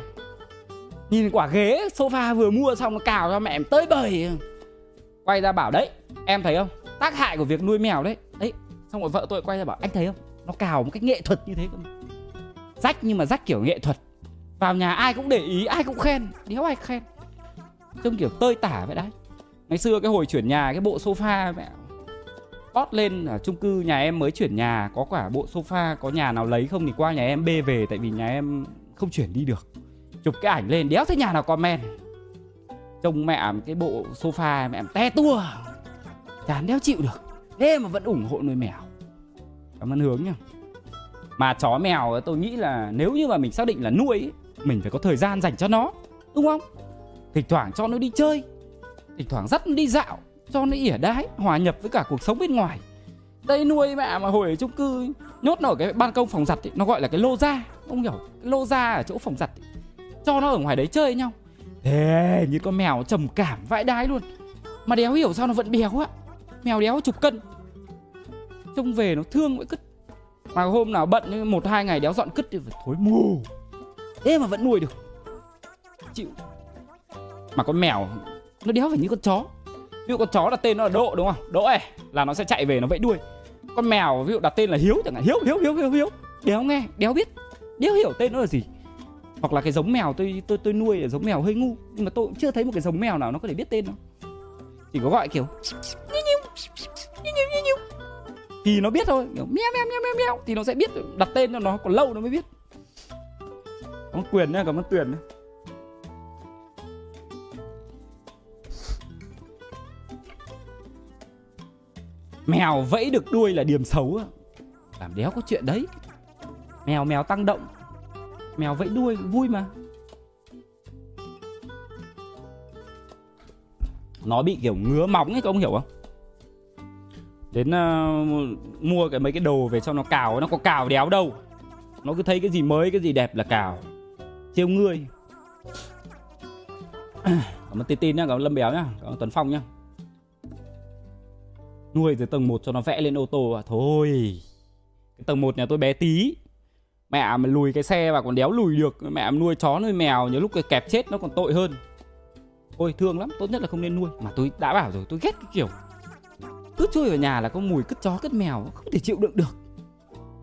Nhìn quả ghế sofa vừa mua xong nó cào cho mẹ em tới bời Quay ra bảo đấy Em thấy không? Tác hại của việc nuôi mèo đấy Đấy Xong rồi vợ tôi quay ra bảo anh thấy không? Nó cào một cách nghệ thuật như thế cơ Rách nhưng mà rách kiểu nghệ thuật. Vào nhà ai cũng để ý, ai cũng khen. Đéo ai khen. Trông kiểu tơi tả vậy đấy. Ngày xưa cái hồi chuyển nhà, cái bộ sofa mẹ. Post lên ở chung cư nhà em mới chuyển nhà, Có quả bộ sofa Có nhà nào lấy không thì qua nhà em bê về, Tại vì nhà em không chuyển đi được. Chụp cái ảnh lên, đéo thấy nhà nào comment. Trông mẹ cái bộ sofa, mẹ te tua. Chán đéo chịu được. Thế mà vẫn ủng hộ nuôi mèo. Cảm ơn Hướng nhá. Mà chó mèo tôi nghĩ là Nếu như mà mình xác định là nuôi Mình phải có thời gian dành cho nó Đúng không? Thỉnh thoảng cho nó đi chơi Thỉnh thoảng dắt nó đi dạo Cho nó ỉa đái Hòa nhập với cả cuộc sống bên ngoài. Đây nuôi mẹ mà hồi ở chung cư Nhốt nó ở cái ban công phòng giặt ấy, Nó gọi là cái lô ra Ông hiểu cái lô ra ở chỗ phòng giặt ấy. Cho nó ở ngoài đấy chơi với nhau. Thế như con mèo trầm cảm vãi đái luôn. Mà đéo hiểu sao nó vẫn béo á. Mèo đéo chục cân. Trông về nó thương vậy cứt. Mà hôm nào bận một, hai ngày đéo dọn cứt thì phải thối mù. Thế mà vẫn nuôi được. Chịu. Mà con mèo, Nó đéo phải như con chó. Ví dụ con chó đặt tên nó là Độ đúng không? Đỗ ấy, là nó sẽ chạy về nó vẫy đuôi. Con mèo, ví dụ đặt tên là Hiếu, chẳng hạn. Hiếu Hiếu Hiếu Hiếu Hiếu. Đéo nghe, Đéo biết. Đéo hiểu tên nó là gì. Hoặc là cái giống mèo tôi tôi tôi nuôi là giống mèo hơi ngu. Nhưng mà tôi cũng chưa thấy một cái giống mèo nào nó có thể biết tên đâu chỉ có gọi kiểu thì nó biết thôi. Kiểu meo meo meo meo meo thì nó sẽ biết đặt tên cho nó còn lâu nó mới biết. Cảm ơn quyền nhá cảm ơn tuyền nhá. Mèo vẫy được đuôi là điểm xấu á. Làm đéo có chuyện đấy. Mèo mèo tăng động. Mèo vẫy đuôi vui mà. Nó bị kiểu ngứa móng ấy các ông hiểu không Đến uh, mua cái mấy cái đồ về cho nó cào Nó có cào đéo đâu. Nó cứ thấy cái gì mới cái gì đẹp là cào. Trêu ngươi. [CLEARS THROAT] Cảm ơn Tin Tin nhá, cảm ơn Lâm Béo nhá Cảm ơn Tuấn Phong nhá. Nuôi từ tầng 1 cho nó vẽ lên ô tô à? Thôi. Cái tầng 1 nhà tôi bé tí. Mẹ mà lùi cái xe và còn đéo lùi được. Mẹ mà nuôi chó nuôi mèo nhiều lúc cái kẹp chết nó còn tội hơn. Ôi thương lắm. Tốt nhất là không nên nuôi. Mà tôi đã bảo rồi tôi ghét cái kiểu cứ chui vào nhà là có mùi cứt chó cứt mèo không thể chịu đựng được.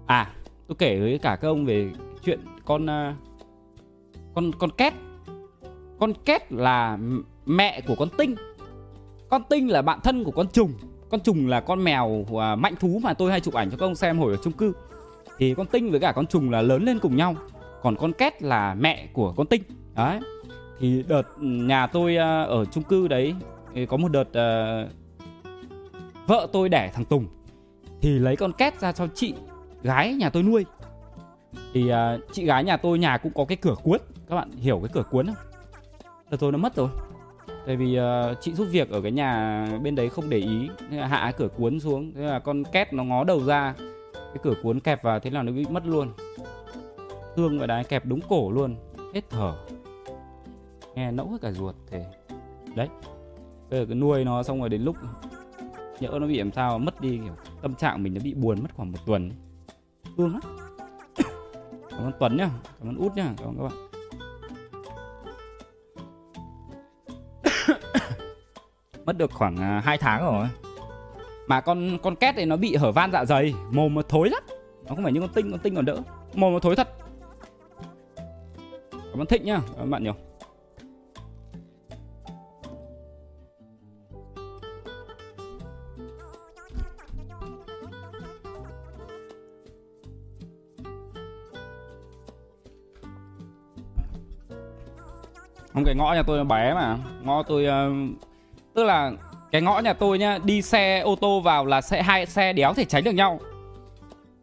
À tôi kể với cả các ông về chuyện con uh, con con két. Con két là mẹ của con tinh. Con tinh là bạn thân của con trùng. Con trùng là con mèo uh, mạnh thú mà tôi hay chụp ảnh cho các ông xem hồi ở chung cư. Thì con tinh với cả con trùng là lớn lên cùng nhau. Còn con két là mẹ của con tinh. Đấy. Thì đợt nhà tôi à, ở chung cư đấy có một đợt uh, vợ tôi đẻ thằng tùng thì lấy con két ra cho chị gái nhà tôi nuôi. Thì uh, chị gái nhà tôi nhà cũng có cái cửa cuốn các bạn hiểu cái cửa cuốn không? Thật tôi nó mất rồi. Tại vì uh, chị giúp việc ở cái nhà bên đấy không để ý hạ cái cửa cuốn xuống thế là con két nó ngó đầu ra cái cửa cuốn kẹp vào thế là nó bị mất luôn. Thương vậy đấy kẹp đúng cổ luôn hết thở. Nghe nẫu hết cả ruột thế. Đấy bây giờ cứ nuôi nó xong rồi đến lúc nhỡ nó bị làm sao mất đi, kiểu, tâm trạng mình nó bị buồn mất khoảng một tuần thương lắm. [COUGHS] Cảm ơn tuấn nhá, cảm ơn út nhá, cảm ơn các bạn. [COUGHS] Mất được khoảng à, 2 tháng rồi. Mà con con két này nó bị hở van dạ dày, mồm nó thối lắm. Nó không phải như con tinh con tinh còn đỡ. Mồm nó thối thật. Cảm ơn thịnh nhá, cảm ơn bạn nhiều. Không cái ngõ nhà tôi bé mà. Ngõ tôi uh, tức là cái ngõ nhà tôi nhá đi xe ô tô vào là sẽ hai xe đéo thể tránh được nhau.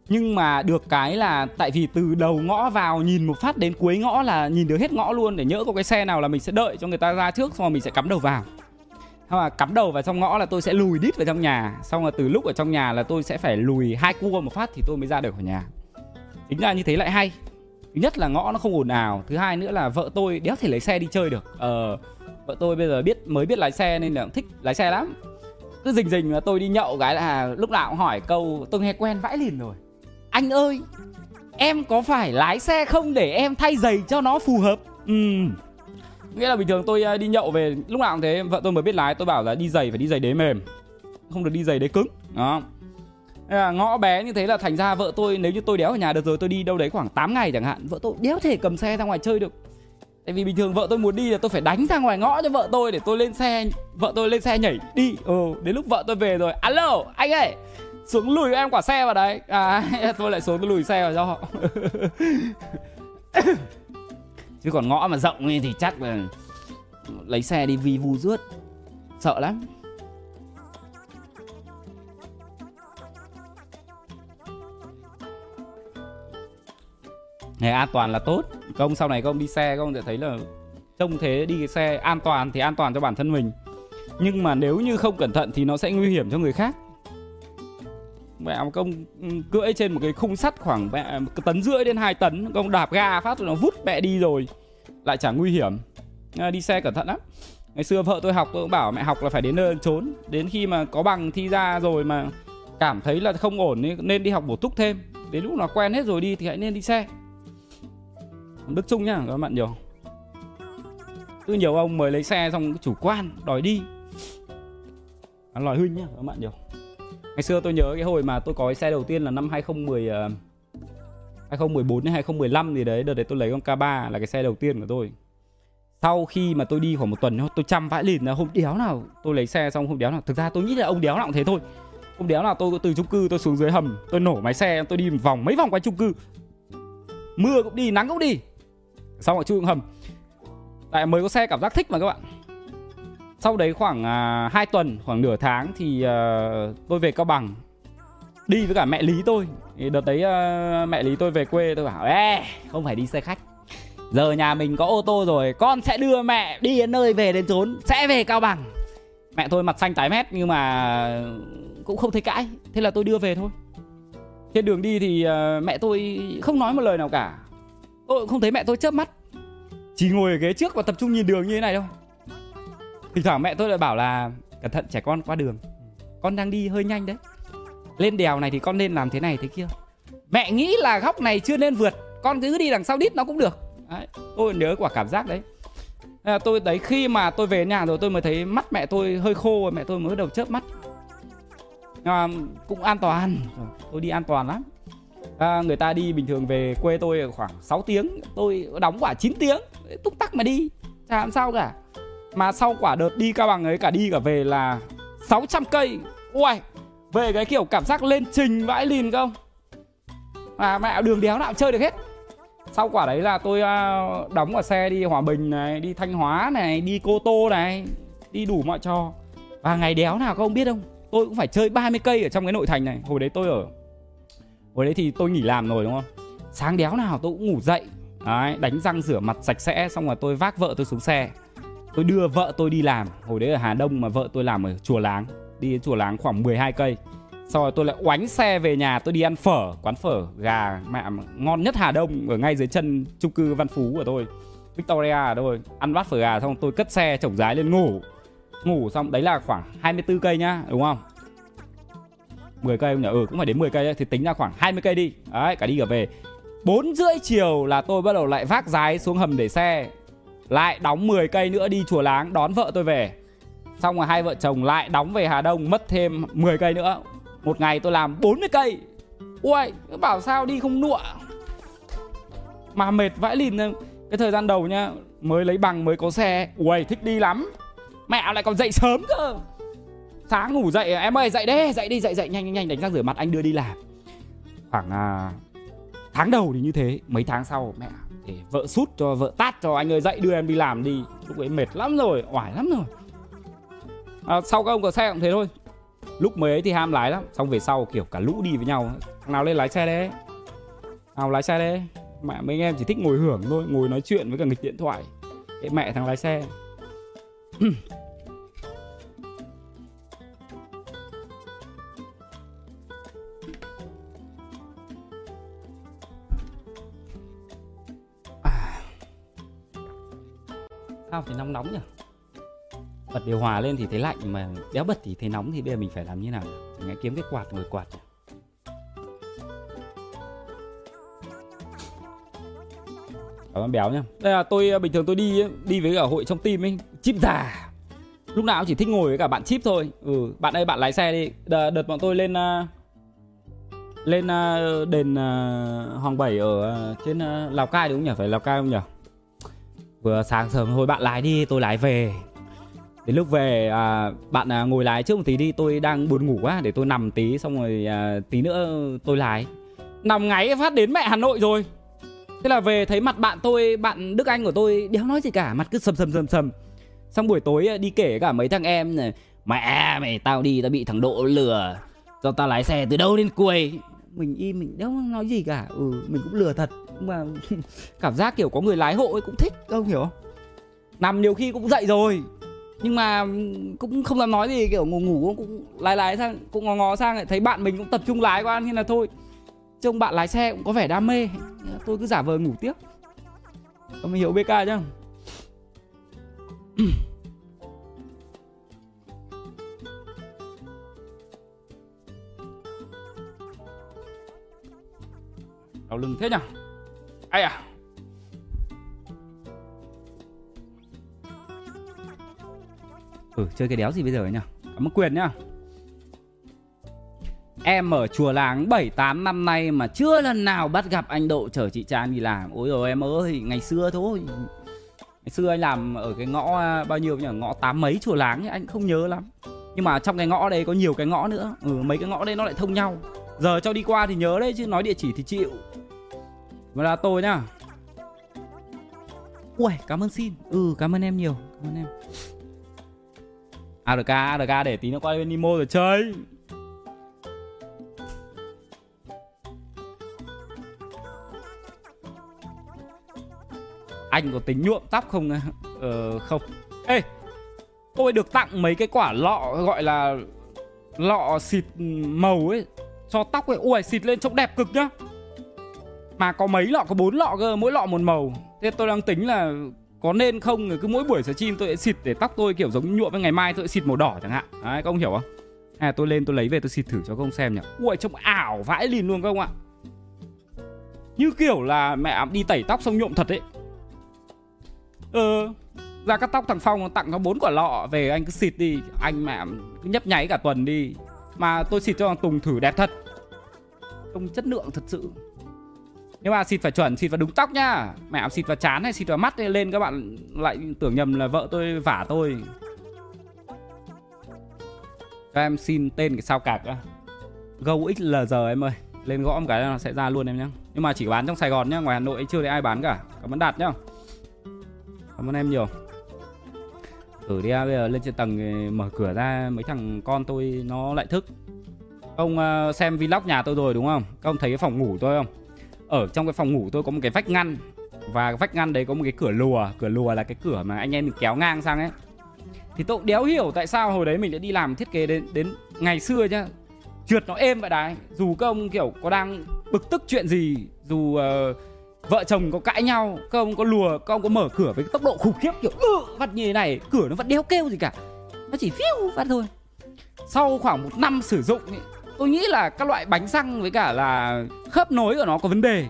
Nhưng mà được cái là tại vì từ đầu ngõ vào nhìn một phát đến cuối ngõ là nhìn được hết ngõ luôn để nhỡ có cái xe nào là mình sẽ đợi cho người ta ra trước xong rồi mình sẽ cắm đầu vào. Hoặc là cắm đầu vào trong ngõ là tôi sẽ lùi đít vào trong nhà. Xong là từ lúc ở trong nhà là tôi sẽ phải lùi hai cua một phát thì tôi mới ra được khỏi nhà. Tính ra như thế lại hay thứ nhất là ngõ nó không ồn ào, thứ hai nữa là vợ tôi, đéo thể lấy xe đi chơi được. Ờ vợ tôi bây giờ biết, mới biết lái xe nên là thích lái xe lắm. Cứ rình rình là tôi đi nhậu cái là lúc nào cũng hỏi câu, tôi nghe quen vãi liền rồi. Anh ơi, em có phải lái xe không để em thay giày cho nó phù hợp? Ừ nghĩa là bình thường tôi ờ, đi nhậu về lúc nào cũng thế, vợ tôi mới biết lái, tôi bảo là đi giày phải đi giày đế mềm, không được đi giày đế cứng. Đó à, ngõ bé như thế là thành ra vợ tôi nếu như tôi đéo ở nhà được rồi tôi đi đâu đấy khoảng 8 ngày chẳng hạn vợ tôi đéo thể cầm xe ra ngoài chơi được. Tại vì bình thường vợ tôi muốn đi là tôi phải đánh ra ngoài ngõ cho vợ tôi để tôi lên xe vợ tôi lên xe nhảy đi. Ừ đến lúc vợ tôi về rồi alo anh ơi xuống lùi em quả xe vào đấy. À [LAUGHS] tôi lại xuống tôi lùi xe vào cho họ. [COUGHS] Chứ còn ngõ mà rộng thì chắc là lấy xe đi vi vu rước sợ lắm. Này an toàn là tốt. Công sau này công đi xe công sẽ thấy là Trông thế đi cái xe an toàn thì an toàn cho bản thân mình. Nhưng mà nếu như không cẩn thận thì nó sẽ nguy hiểm cho người khác. Mẹ công ừ, cưỡi trên một cái khung sắt khoảng mẹ tấn rưỡi đến 2 tấn. Công đạp ga phát rồi nó vút mẹ đi rồi. Lại chẳng nguy hiểm. À, Đi xe cẩn thận lắm. Ngày xưa vợ tôi học tôi cũng bảo mẹ học là phải đến nơi trốn. Đến khi mà có bằng thi ra rồi mà cảm thấy là không ổn nên đi học bổ túc thêm. Đến lúc nào quen hết rồi đi thì hãy nên đi xe. Đức Trung nhá các bạn nhiều. Cứ nhiều ông mới lấy xe xong chủ quan đòi đi. Ăn lòi huynh nhá các bạn nhiều. Ngày xưa tôi nhớ cái hồi mà tôi có cái xe đầu tiên là năm 2010 uh, 2014 hay 2015 gì đấy Đợt đấy tôi lấy con K3 là cái xe đầu tiên của tôi. Sau khi mà tôi đi khoảng một tuần tôi chăm vãi lìn là hôm đéo nào. Tôi lấy xe xong hôm đéo nào. Thực ra tôi nghĩ là ông đéo nào cũng thế thôi. Hôm đéo nào tôi từ chung cư tôi xuống dưới hầm Tôi nổ máy xe tôi đi một vòng mấy vòng quanh chung cư. Mưa cũng đi nắng cũng đi xong rồi chui hầm. Tại mới có xe cảm giác thích mà các bạn. Sau đấy khoảng à, 2 tuần khoảng nửa tháng thì à, tôi về cao bằng. Đi với cả mẹ lý tôi. Thì đợt đấy à, mẹ lý tôi về quê tôi bảo ê không phải đi xe khách. Giờ nhà mình có ô tô rồi con sẽ đưa mẹ đi đến nơi về đến trốn sẽ về cao bằng. Mẹ tôi mặt xanh tái mét nhưng mà cũng không thấy cãi. Thế là tôi đưa về thôi. Trên đường đi thì uh, mẹ tôi không nói một lời nào cả tôi không thấy mẹ tôi chớp mắt. Chỉ ngồi ở ghế trước và tập trung nhìn đường như thế này đâu thỉnh thoảng mẹ tôi lại bảo là cẩn thận trẻ con qua đường. Con đang đi hơi nhanh đấy. Lên đèo này thì con nên làm thế này thế kia. Mẹ nghĩ là góc này chưa nên vượt. Con cứ đi đằng sau đít nó cũng được. Đấy, tôi nhớ quả cảm giác đấy. À, tôi đấy khi mà tôi về nhà rồi tôi mới thấy mắt mẹ tôi hơi khô và mẹ tôi mới đầu chớp mắt. À, cũng an toàn. Tôi đi an toàn lắm à, người ta đi bình thường về quê tôi khoảng 6 tiếng tôi đóng quả 9 tiếng túc tắc mà đi chả làm sao cả. Mà sau quả đợt đi cao bằng ấy cả đi cả về là 600 cây. Ui về cái kiểu cảm giác lên trình vãi lìn không? Mà mẹ đường đéo nào chơi được hết. Sau quả đấy là tôi à, đóng ở xe đi hòa bình này đi thanh hóa này đi cô tô này đi đủ mọi trò. Và ngày đéo nào các ông biết không? Tôi cũng phải chơi 30 cây ở trong cái nội thành này. Hồi đấy tôi ở hồi đấy thì tôi nghỉ làm rồi đúng không? Sáng đéo nào tôi cũng ngủ dậy đấy, đánh răng rửa mặt sạch sẽ xong rồi tôi vác vợ tôi xuống xe. Tôi đưa vợ tôi đi làm. Hồi đấy ở hà đông mà vợ tôi làm ở chùa láng đi đến chùa láng khoảng 12 cây. Sau rồi tôi lại oánh xe về nhà tôi đi ăn phở quán phở gà mẹ ngon nhất hà đông ở ngay dưới chân chung cư văn phú của tôi victoria thôi. Ăn bát phở gà xong tôi cất xe chổng rái lên ngủ. Ngủ xong đấy là khoảng 24 cây nhá đúng không? 10 cây không nhỉ? Ừ cũng phải đến 10 cây ấy. Thì tính ra khoảng 20 cây đi. Đấy, cả đi cả về. 4 rưỡi chiều là tôi bắt đầu lại vác giái xuống hầm để xe. Lại đóng 10 cây nữa đi chùa láng, đón vợ tôi về. Xong rồi hai vợ chồng lại đóng về Hà Đông, mất thêm 10 cây nữa. Một ngày tôi làm 40 cây. Ui bảo sao đi không nụa. Mà mệt vãi lìn cái thời gian đầu nhá, mới lấy bằng, mới có xe. Ui thích đi lắm. Mẹ lại còn dậy sớm cơ sáng ngủ dậy à? em ơi dậy đi dậy đi dậy dậy nhanh nhanh nhanh đánh răng rửa mặt anh đưa đi làm. Khoảng à, tháng đầu thì như thế mấy tháng sau mẹ để vợ sút cho vợ tát cho anh ơi dậy đưa em đi làm đi. Lúc ấy mệt lắm rồi oải lắm rồi. À, sau các ông có xe cũng thế thôi. Lúc mới ấy thì ham lái lắm xong về sau kiểu cả lũ đi với nhau. Thằng nào lên lái xe đấy? Nào lái xe đấy? Mẹ mấy anh em chỉ thích ngồi hưởng thôi ngồi nói chuyện với cả nghịch điện thoại. Cái mẹ thằng lái xe. Sao thì nóng nóng nhỉ? Bật điều hòa lên thì thấy lạnh mà đéo bật thì thấy nóng thì bây giờ mình phải làm như nào chẳng lẽ kiếm cái quạt ngồi quạt nhỉ? cảm ơn béo nhá. Đây là tôi bình thường tôi đi đi với cả hội trong team ấy chip già lúc nào cũng chỉ thích ngồi với cả bạn chip thôi. Ừ bạn ơi bạn lái xe đi. Đợt, đợt bọn tôi lên uh, lên uh, đền uh, hoàng bảy ở uh, trên uh, lào cai đúng không nhỉ? Phải lào cai không nhỉ? Vừa sáng sớm thôi bạn lái đi tôi lái về. Đến lúc về à, bạn à, ngồi lái trước một tí đi tôi đang buồn ngủ quá để tôi nằm tí xong rồi à, tí nữa tôi lái. Nằm ngáy phát đến mẹ hà nội rồi. Thế là về thấy mặt bạn tôi bạn đức anh của tôi đéo nói gì cả mặt cứ sầm sầm sầm sầm. Xong buổi tối à, đi kể cả mấy thằng em này mẹ mày tao đi tao bị thằng độ lừa. Cho tao lái xe từ đâu đến cuối? Mình im mình đéo nói gì cả. Ừ mình cũng lừa thật mà [LAUGHS] cảm giác kiểu có người lái hộ ấy cũng thích không hiểu không? Nằm nhiều khi cũng dậy rồi, nhưng mà cũng không dám nói gì, kiểu ngủ ngủ cũng lái lái sang, cũng ngó ngó sang lại thấy bạn mình cũng tập trung lái qua nên là thôi. Trông bạn lái xe cũng có vẻ đam mê tôi cứ giả vờ ngủ tiếp. Ông hiểu bk chứ [CLEARS THROAT] đau lưng thế nhỉ ai à? Ừ chơi cái đéo gì bây giờ nhỉ? Cảm ơn quyền nhá. Em ở chùa láng 7-8 năm nay mà chưa lần nào bắt gặp anh Độ chở chị Trang đi làm. Ôi rồi em ơi, ngày xưa thôi. Ngày xưa anh làm ở cái ngõ à, bao nhiêu nhỉ? Ngõ tám mấy chùa láng ấy, anh không nhớ lắm. Nhưng mà trong cái ngõ đấy có nhiều cái ngõ nữa. Ừ, mấy cái ngõ đấy nó lại thông nhau. Giờ cho đi qua thì nhớ đấy chứ nói địa chỉ thì chịu. Và là tôi nhá. Ui, cảm ơn xin. Ừ, cảm ơn em nhiều Cảm ơn em. ARK, ARK để tí nó qua bên Nemo rồi chơi. Anh có tính nhuộm tóc không? [LAUGHS] Ờ, không. Ê Tôi được tặng mấy cái quả lọ gọi là Lọ xịt màu ấy Cho tóc ấy. Ui xịt lên trông đẹp cực nhá. Mà có mấy lọ, có bốn lọ cơ Mỗi lọ một màu. Thế tôi đang tính là có nên không? Cứ mỗi buổi stream tôi sẽ xịt để tóc tôi kiểu giống nhuộm với ngày mai tôi sẽ xịt màu đỏ chẳng hạn. Đấy các ông hiểu không? À tôi lên tôi lấy về tôi xịt thử cho các ông xem nhỉ. Ui trông ảo vãi lìn luôn các ông ạ. Như kiểu là mẹ đi tẩy tóc xong nhuộm thật ấy. Ờ ra cắt tóc thằng phong tặng nó bốn quả lọ về anh cứ xịt đi. Anh mẹ cứ nhấp nháy cả tuần đi. Mà tôi xịt cho thằng tùng thử đẹp thật. Trông chất lượng thật sự nhưng mà xịt phải chuẩn, xịt vào đúng tóc nhá mẹ xịt vào chán hay xịt vào mắt lên các bạn lại tưởng nhầm là vợ tôi vả tôi. Các em xin tên cái sao cạc á Go XLG em ơi. Lên gõ một cái là sẽ ra luôn em nhá. Nhưng mà chỉ bán trong Sài Gòn nhá, Ngoài Hà Nội chưa thấy ai bán cả. Cảm ơn Đạt nhá. Cảm ơn em nhiều. Thử đi à, bây giờ lên trên tầng mở cửa ra, Mấy thằng con tôi nó lại thức. Ông ờ, xem vlog nhà tôi rồi đúng không? Các ông thấy cái phòng ngủ tôi không? Ở trong cái phòng ngủ tôi có một cái vách ngăn. Và vách ngăn đấy có một cái cửa lùa. Cửa lùa là cái cửa mà anh em mình kéo ngang sang ấy. Thì tôi đéo hiểu tại sao hồi đấy mình đã đi làm thiết kế đến đến ngày xưa nhá. Trượt nó êm vậy đấy. Dù các ông kiểu có đang bực tức chuyện gì dù uh, vợ chồng có cãi nhau các ông có lùa các ông có mở cửa với tốc độ khủng khiếp kiểu ừ, vặt như thế này cửa nó vẫn đéo kêu gì cả. Nó chỉ phiêu vặt thôi. Sau khoảng một năm sử dụng ấy, tôi nghĩ là các loại bánh răng với cả là khớp nối của nó có vấn đề.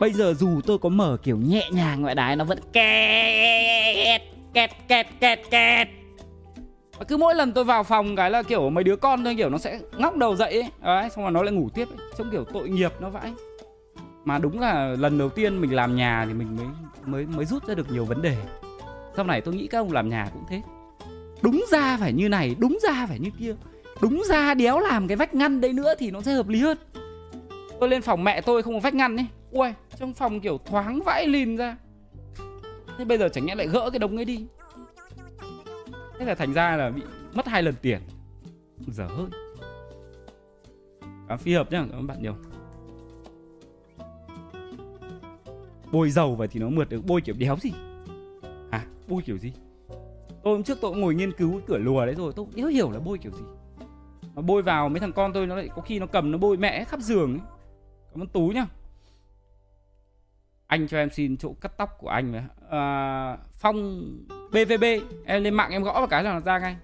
Bây giờ dù tôi có mở kiểu nhẹ nhàng ngoại đái, nó vẫn kẹt kẹt kẹt kẹt kẹt và cứ mỗi lần tôi vào phòng cái là kiểu mấy đứa con tôi kiểu nó sẽ ngóc đầu dậy ấy. Đấy, xong rồi nó lại ngủ tiếp ấy. trông kiểu tội nghiệp nó vãi. Mà đúng là lần đầu tiên mình làm nhà thì mình mới mới mới rút ra được nhiều vấn đề. Sau này tôi nghĩ các ông làm nhà cũng thế. Đúng ra phải như này, đúng ra phải như kia đúng ra đéo làm cái vách ngăn đấy nữa thì nó sẽ hợp lý hơn. Tôi lên phòng mẹ tôi không có vách ngăn ấy. Ui trong phòng kiểu thoáng vãi lìn ra. Thế bây giờ chẳng nhẽ lại gỡ cái đống ấy đi. Thế là thành ra là bị mất hai lần tiền. Dở hơi. À, phi hợp nhá các bạn nhiều. Bôi dầu vậy thì nó mượt được bôi kiểu đéo gì? À bôi kiểu gì? Tôi hôm trước tôi cũng ngồi nghiên cứu cái cửa lùa đấy rồi tôi cũng đéo hiểu là bôi kiểu gì nó bôi vào mấy thằng con tôi nó lại có khi nó cầm nó bôi mẹ khắp giường ấy. Cảm ơn tú nhá. Anh cho em xin chỗ cắt tóc của anh à, phong bvb em lên mạng em gõ vào cái là nó ra ngay.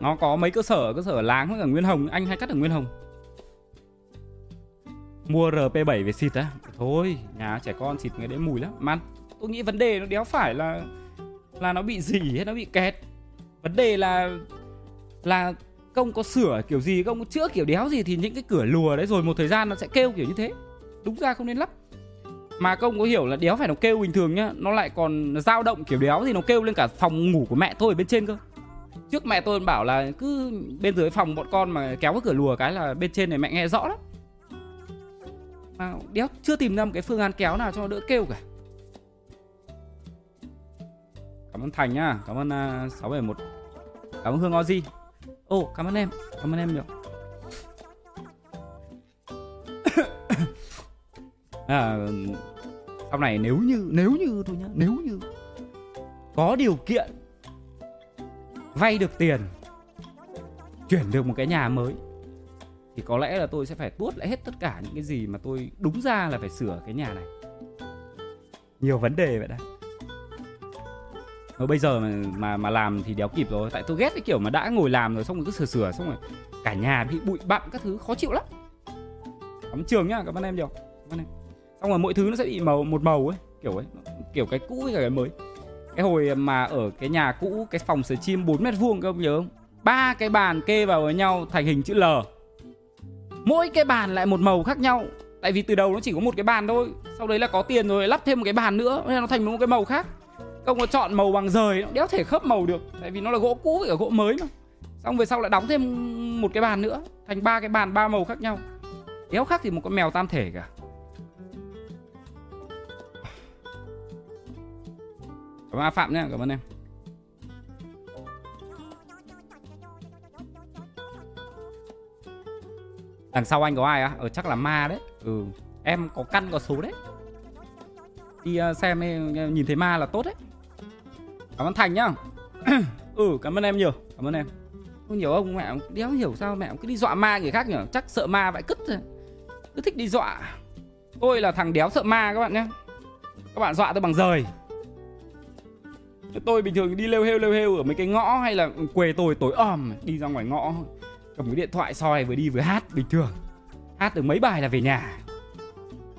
Nó có mấy cơ sở cơ sở láng với cả nguyên hồng anh hay cắt ở nguyên hồng. Mua rp 7 về xịt á. Thôi nhà trẻ con xịt người đấy mùi lắm. Man tôi nghĩ vấn đề nó đéo phải là là nó bị gì hay nó bị kẹt. Vấn đề là là công có sửa kiểu gì công có chữa kiểu đéo gì thì những cái cửa lùa đấy rồi một thời gian nó sẽ kêu kiểu như thế. Đúng ra không nên lắp mà công có hiểu là đéo phải nó kêu bình thường nhá nó lại còn dao động kiểu đéo thì nó kêu lên cả phòng ngủ của mẹ tôi ở bên trên cơ. Trước mẹ tôi bảo là cứ bên dưới phòng bọn con mà kéo cái cửa lùa cái là bên trên này mẹ nghe rõ lắm. Mà đéo chưa tìm ra một cái phương án kéo nào cho đỡ kêu cả. Cảm ơn thành nhá cảm ơn à, sáu uh, 671 cảm ơn hương ozi ồ oh, cảm ơn em cảm ơn em nhiều. [COUGHS] À, sau này nếu như nếu như thôi nhá nếu như có điều kiện vay được tiền chuyển được một cái nhà mới thì có lẽ là tôi sẽ phải tuốt lại hết tất cả những cái gì mà tôi đúng ra là phải sửa cái nhà này. Nhiều vấn đề vậy đấy. Rồi bây giờ mà, mà mà làm thì đéo kịp rồi. Tại tôi ghét cái kiểu mà đã ngồi làm rồi xong rồi cứ sửa sửa xong rồi cả nhà bị bụi bặm các thứ khó chịu lắm. Cắm trường nhá cảm ơn em nhiều cảm ơn em. Xong rồi mỗi thứ nó sẽ bị màu một màu ấy kiểu ấy kiểu cái cũ với cả cái mới. Cái hồi mà ở cái nhà cũ cái phòng sửa chim 4 mét vuông các ông nhớ không? Ba cái bàn kê vào với nhau thành hình chữ L. Mỗi cái bàn lại một màu khác nhau. Tại vì từ đầu nó chỉ có một cái bàn thôi sau đấy là có tiền rồi lắp thêm một cái bàn nữa nên nó thành một cái màu khác không có chọn màu bằng rời nó đéo thể khớp màu được, tại vì nó là gỗ cũ với cả gỗ mới mà. Xong về sau lại đóng thêm một cái bàn nữa, thành ba cái bàn, ba màu khác nhau. Đéo khác thì một con mèo tam thể cả. Cảm ơn A phạm nhé cảm ơn em. Đằng sau anh có ai á? Ở chắc là ma đấy. Ừ em có căn có số đấy. Đi ờ, xem nhìn thấy ma là tốt đấy cảm ơn thành nhá. [COUGHS] Ừ cảm ơn em nhiều cảm ơn em. Không nhiều ông mẹ đéo hiểu sao mẹ cứ đi dọa ma người khác nhỉ? Chắc sợ ma vậy cứt thôi. Cứ thích đi dọa. Tôi là thằng đéo sợ ma các bạn nhé các bạn dọa tôi bằng rời. Tôi bình thường đi lêu hêu lêu hêu ở mấy cái ngõ hay là quê tôi tối om đi ra ngoài ngõ cầm cái điện thoại soi vừa đi vừa hát bình thường. Hát được mấy bài là về nhà.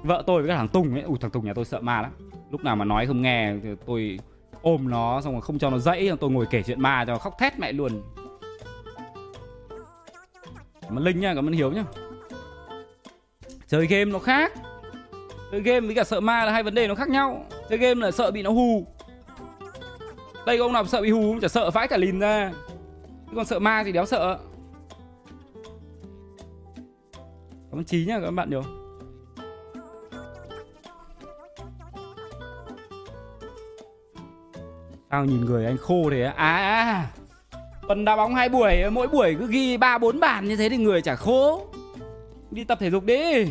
Vợ tôi với cả thằng tùng ấy ui thằng tùng nhà tôi sợ ma lắm. Lúc nào mà nói không nghe tôi ôm nó, xong rồi không cho nó dãy tôi ngồi kể chuyện ma cho khóc thét mẹ luôn. Cảm ơn linh nha, cảm ơn hiếu nhá. Chơi game nó khác. Chơi game với cả sợ ma là hai vấn đề nó khác nhau. Chơi game là sợ bị nó hù. Đây ông nào sợ bị hù chả sợ, vãi cả lìn ra. Chứ còn sợ ma thì đéo sợ. Cảm ơn trí nhá các bạn nhiều sao nhìn người anh khô thế à, à, à tuần đá bóng hai buổi mỗi buổi cứ ghi ba bốn bàn như thế thì người chả khô. Đi tập thể dục đi.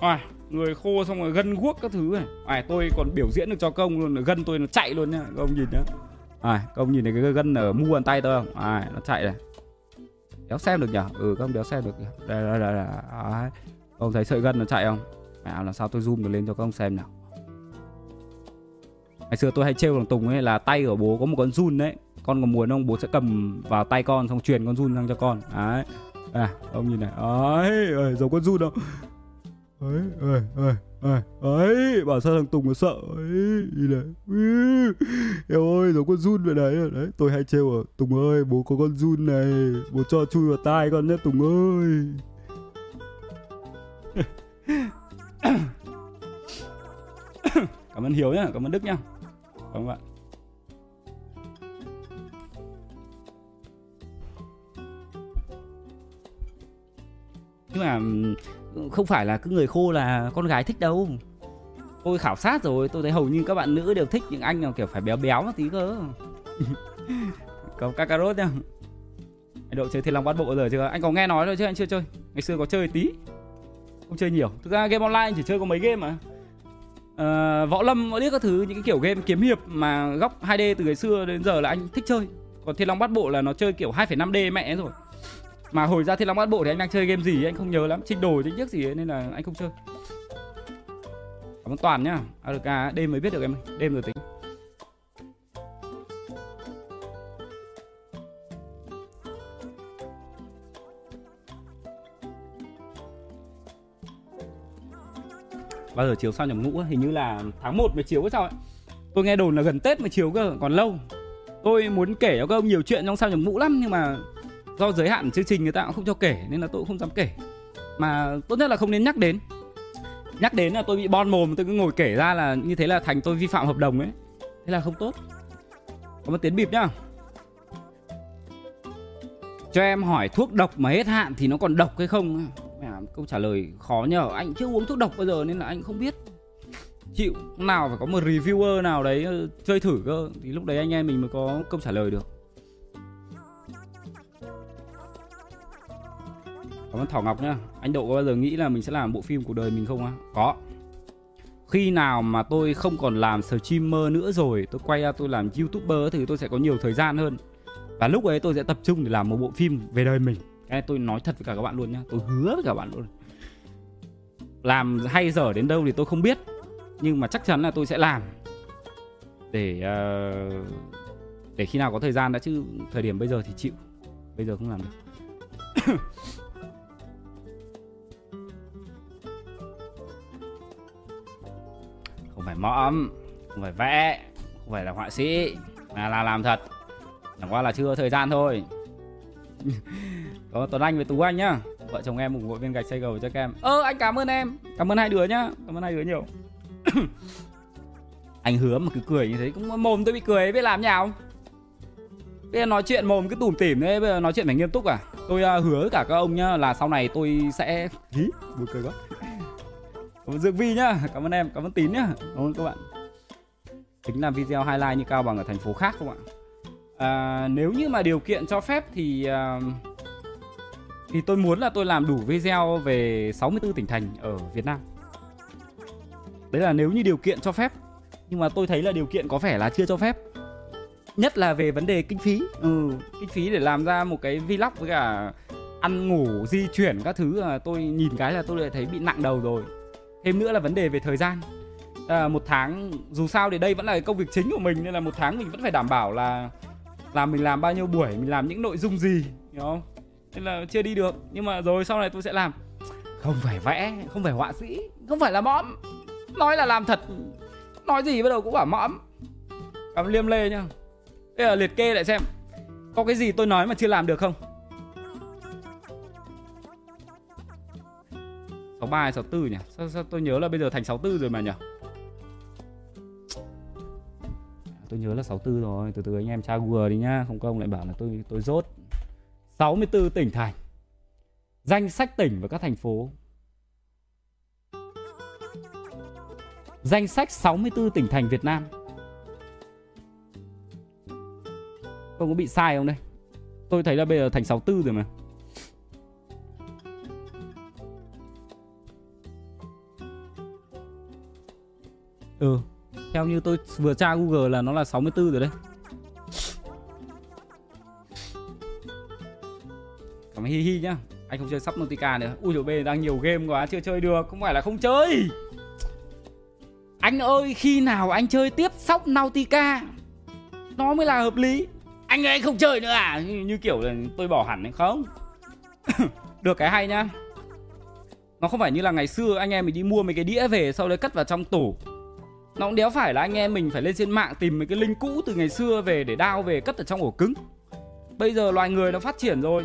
À, người khô xong rồi gân guốc các thứ này. À, tôi còn biểu diễn được cho công luôn gân tôi nó chạy luôn nhá công nhìn nhá. À, công nhìn thấy cái gân ở mu bàn tay tôi không? À, nó chạy này. Đéo xem được nhở? Ừ không đéo xem được nhở. đây đây đây, đây. À, ông thấy sợi gân nó chạy không? Mẹ làm sao tôi zoom được lên cho các ông xem nào? Ngày xưa tôi hay trêu thằng tùng ấy là tay của bố có một con run đấy. Con còn muốn không? Bố sẽ cầm vào tay con xong truyền con run sang cho con. Đấy. À ông nhìn này. Ấy, ơi, giống con run đâu ấy ấy ấy ấy ấy, bảo sao thằng tùng nó sợ? Ấy này. Eo ơi, giống con run vậy đấy đấy, tôi hay trêu ở tùng ơi, bố có con run này. Bố cho chui vào tai con nhé, tùng ơi. [COUGHS] [COUGHS] Cảm ơn hiếu nhá, cảm ơn đức nhá không ạ. Bạn nhưng mà ừ, không phải là cứ người khô là con gái thích đâu. Tôi khảo sát rồi, tôi thấy hầu như các bạn nữ đều thích những anh nào kiểu phải béo béo một tí cơ. [LAUGHS] Có kakarot nhá. Anh độ chơi thiên long bát bộ rồi chưa? Anh có nghe nói rồi chứ, anh chưa chơi. Ngày xưa có chơi tí. Không chơi nhiều. Thực ra game online chỉ chơi có mấy game mà uh, võ lâm võ điếc các thứ những cái kiểu game kiếm hiệp mà góc 2D từ ngày xưa đến giờ là anh thích chơi. Còn thiên long bát bộ là nó chơi kiểu 2,5D mẹ rồi. Mà hồi ra thiên long bát bộ thì anh đang chơi game gì anh không nhớ lắm. Trinh đồ chính chiếc gì ấy, nên là anh không chơi. Cảm ơn toàn nhá. ARK đêm mới biết được em đêm rồi tính. Bao giờ chiếu sao nhập ngũ hình như là tháng 1 mới chiếu sao ấy. Tôi nghe đồn là gần tết mới chiếu cơ, còn lâu. Tôi muốn kể cho các ông nhiều chuyện trong sao nhập ngũ lắm, nhưng mà do giới hạn chương trình người ta cũng không cho kể, nên là tôi cũng không dám kể. Mà tốt nhất là không nên nhắc đến. Nhắc đến là tôi bị bon mồm, tôi cứ ngồi kể ra là như thế là thành tôi vi phạm hợp đồng ấy. Thế là không tốt. Có một tiến bịp nhá. Cho em hỏi thuốc độc mà hết hạn thì nó còn độc hay không? Mẹ câu trả lời khó nhờ, anh chưa uống thuốc độc bao giờ nên là anh không biết. Chịu nào phải có một reviewer nào đấy ờ, chơi thử cơ, thì lúc đấy anh em mình mới có câu trả lời được. Cảm ơn thảo ngọc nhá, anh độ có bao giờ nghĩ là mình sẽ làm bộ phim cuộc đời mình không á? Có. Khi nào mà tôi không còn làm streamer nữa rồi, tôi quay ra tôi làm youtuber thì tôi sẽ có nhiều thời gian hơn. Và lúc ấy tôi sẽ tập trung để làm một bộ phim về đời mình cái này tôi nói thật với cả các bạn luôn nhá. Tôi hứa với cả bạn luôn. Làm hay dở đến đâu thì tôi không biết. Nhưng mà chắc chắn là tôi sẽ làm. Để uh, để khi nào có thời gian đã chứ thời điểm bây giờ thì chịu. Bây giờ không làm được. [COUGHS] Không phải mõm không phải vẽ không phải là họa sĩ. Mà là làm thật. Chẳng qua là chưa thời gian thôi. [LAUGHS] có tuấn anh với tú anh nhá. Vợ chồng em ủng hộ viên gạch xây cầu cho các em. Ơ anh cảm ơn em. Cảm ơn hai đứa nhá. Cảm ơn hai đứa nhiều. [COUGHS] Anh hứa mà cứ cười như thế cũng mồm tôi bị cười. Biết làm nhào bây giờ nói chuyện mồm cứ tủm tỉm đấy. Bây giờ nói chuyện phải nghiêm túc à? Tôi uh, hứa cả các ông nhá là sau này tôi sẽ [LAUGHS] hí? Buồn cười quá. Cảm ơn dương vi nhá. Cảm ơn em. Cảm ơn tín nhá. Cảm ơn các bạn. Tính làm video highlight như cao bằng ở thành phố khác không ạ à, nếu như mà điều kiện cho phép thì uh, thì tôi muốn là tôi làm đủ video về 64 tỉnh thành ở Việt Nam. Đấy là nếu như điều kiện cho phép. Nhưng mà tôi thấy là điều kiện có vẻ là chưa cho phép. Nhất là về vấn đề kinh phí. Ừ, kinh phí để làm ra một cái vlog với cả ăn ngủ di chuyển các thứ là tôi nhìn cái là tôi lại thấy bị nặng đầu rồi. Thêm nữa là vấn đề về thời gian. À, một tháng dù sao thì đây vẫn là công việc chính của mình nên là một tháng mình vẫn phải đảm bảo là là mình làm bao nhiêu buổi mình làm những nội dung gì hiểu không? Nên là chưa đi được. Nhưng mà rồi sau này tôi sẽ làm. Không phải vẽ không phải họa sĩ không phải là mõm. Nói là làm thật. Nói gì bắt đầu cũng bảo mõm. Cảm liêm lê nhá. Bây giờ liệt kê lại xem. Có cái gì tôi nói mà chưa làm được không? Sáu ba hay sáu tư nhỉ? Sao, sao tôi nhớ là bây giờ thành sáu tư rồi mà nhỉ? Tôi nhớ là 64 rồi, từ từ anh em tra Google đi nhá, không công lại bảo là tôi tôi rốt. 64 tỉnh thành, danh sách tỉnh và các thành phố. Danh sách 64 tỉnh thành Việt Nam. Không có bị sai không đây? Tôi thấy là bây giờ thành 64 rồi mà. Ừ theo như tôi vừa tra Google là nó là 64 rồi đấy. Cảm Hi Hi nhá. Anh không chơi Subnautica nữa. Ui dồi bê đang nhiều game quá chưa chơi được. Không phải là không chơi. Anh ơi khi nào anh chơi tiếp Sóc Nautica Nó mới là hợp lý. Anh ơi anh không chơi nữa à? Như, như kiểu là tôi bỏ hẳn hay không? [LAUGHS] Được cái hay nhá. Nó không phải như là ngày xưa anh em mình đi mua mấy cái đĩa về Sau đấy cất vào trong tủ nó cũng đéo phải là anh em mình phải lên trên mạng tìm mấy cái link cũ từ ngày xưa về để đao về cất ở trong ổ cứng. Bây giờ loài người nó phát triển rồi.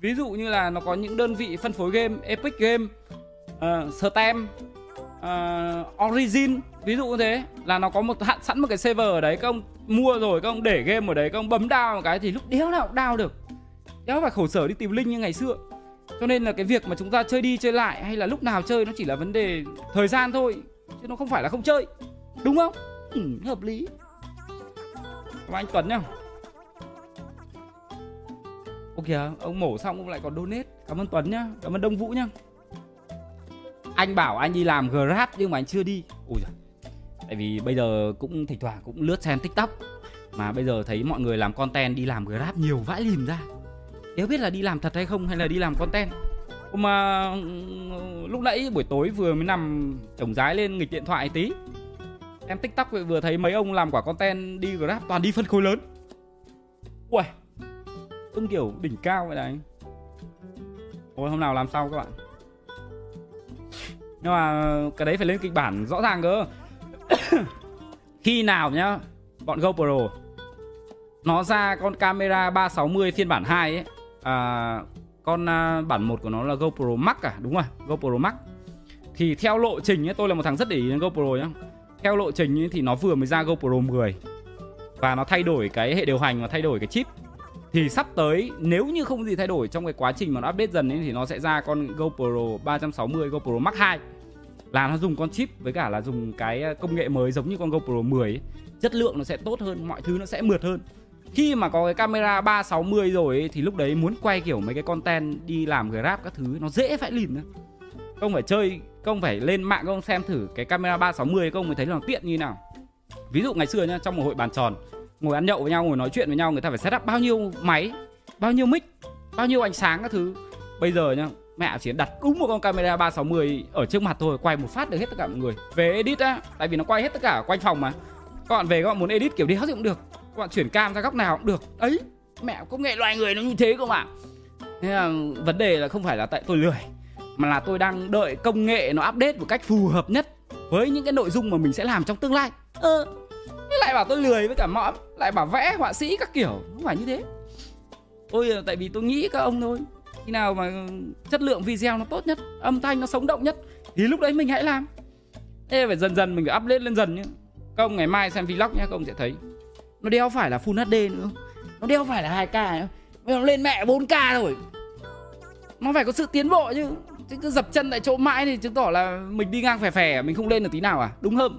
Ví dụ như là nó có những đơn vị phân phối game epic game uh, stem uh, origin ví dụ như thế. Là nó có một hạn sẵn một cái server ở đấy các ông mua rồi các ông để game ở đấy các ông bấm đao một cái thì lúc đéo nào cũng đao được. Đéo phải khổ sở đi tìm link như ngày xưa. Cho nên là cái việc mà chúng ta chơi đi chơi lại hay là lúc nào chơi nó chỉ là vấn đề thời gian thôi chứ nó không phải là không chơi đúng không? Ừ, hợp lý. Cảm anh Tuấn nhá. Ok à, ông mổ xong ông lại còn donate. Cảm ơn Tuấn nhá, cảm ơn Đông Vũ nhá. Anh bảo anh đi làm Grab nhưng mà anh chưa đi. Ui giời. Tại vì bây giờ cũng thỉnh thoảng cũng lướt xem TikTok. Mà bây giờ thấy mọi người làm content đi làm Grab nhiều vãi lìm ra. Đéo biết là đi làm thật hay không hay là đi làm content? Mà ừ, lúc nãy buổi tối vừa mới nằm chồng rái lên nghịch điện thoại tí. Em tiktok vừa thấy mấy ông làm quả content đi grab toàn đi phân khối lớn. Ui Ưng kiểu đỉnh cao vậy đấy, Ôi hôm nào làm sao các bạn. Nhưng mà cái đấy phải lên kịch bản rõ ràng cơ. [COUGHS] Khi nào nhá Bọn GoPro Nó ra con camera 360 phiên bản 2 ấy. À, Con à, bản 1 của nó là GoPro Max à Đúng rồi GoPro Max. Thì theo lộ trình ấy Tôi là một thằng rất để ý đến GoPro nhá. Theo lộ trình thì nó vừa mới ra GoPro 10 Và nó thay đổi cái hệ điều hành Và thay đổi cái chip. Thì sắp tới nếu như không gì thay đổi trong cái quá trình mà nó update dần ấy thì nó sẽ ra con GoPro 360 GoPro Max 2 là nó dùng con chip với cả là dùng cái à, công nghệ mới giống như con GoPro 10 ấy. chất lượng nó sẽ tốt hơn mọi thứ nó sẽ mượt hơn. Khi mà có cái camera 360 rồi ấy, thì lúc đấy muốn quay kiểu mấy cái content đi làm grab các thứ nó dễ phải lìn nữa công phải chơi công phải lên mạng công xem thử cái camera 360 công mới thấy là tiện như nào. Ví dụ ngày xưa nhá, trong một hội bàn tròn, ngồi ăn nhậu với nhau, ngồi nói chuyện với nhau, người ta phải setup bao nhiêu máy, bao nhiêu mic, bao nhiêu ánh sáng các thứ. Bây giờ nhá, mẹ chỉ đặt đúng một con camera 360 ở trước mặt thôi, quay một phát được hết tất cả mọi người. Về edit á, tại vì nó quay hết tất cả quanh phòng mà. Các bạn về các bạn muốn edit kiểu đéo gì cũng được, các bạn chuyển cam ra góc nào cũng được. Ấy, mẹ công nghệ loài người nó như thế cơ mà. Thế là vấn đề là không phải là tại tôi lười mà là tôi đang đợi công nghệ nó update một cách phù hợp nhất với những cái nội dung mà mình sẽ làm trong tương lai. Ờ, lại bảo tôi lười với cả mõm lại bảo vẽ họa sĩ các kiểu không phải như thế. Tôi tại vì tôi nghĩ các ông thôi khi nào mà chất lượng video nó tốt nhất âm thanh nó sống động nhất thì lúc đấy mình hãy làm. Thế phải dần dần mình phải update lên dần nhé các ông ngày mai xem vlog nhé các ông sẽ thấy. Nó đeo phải là full hd nữa. Nó đeo phải là 2k nữa bây giờ nó lên mẹ 4k rồi. Nó phải có sự tiến bộ chứ chứ cứ dập chân tại chỗ mãi thì chứng tỏ là mình đi ngang phè phè, mình không lên được tí nào à? Đúng không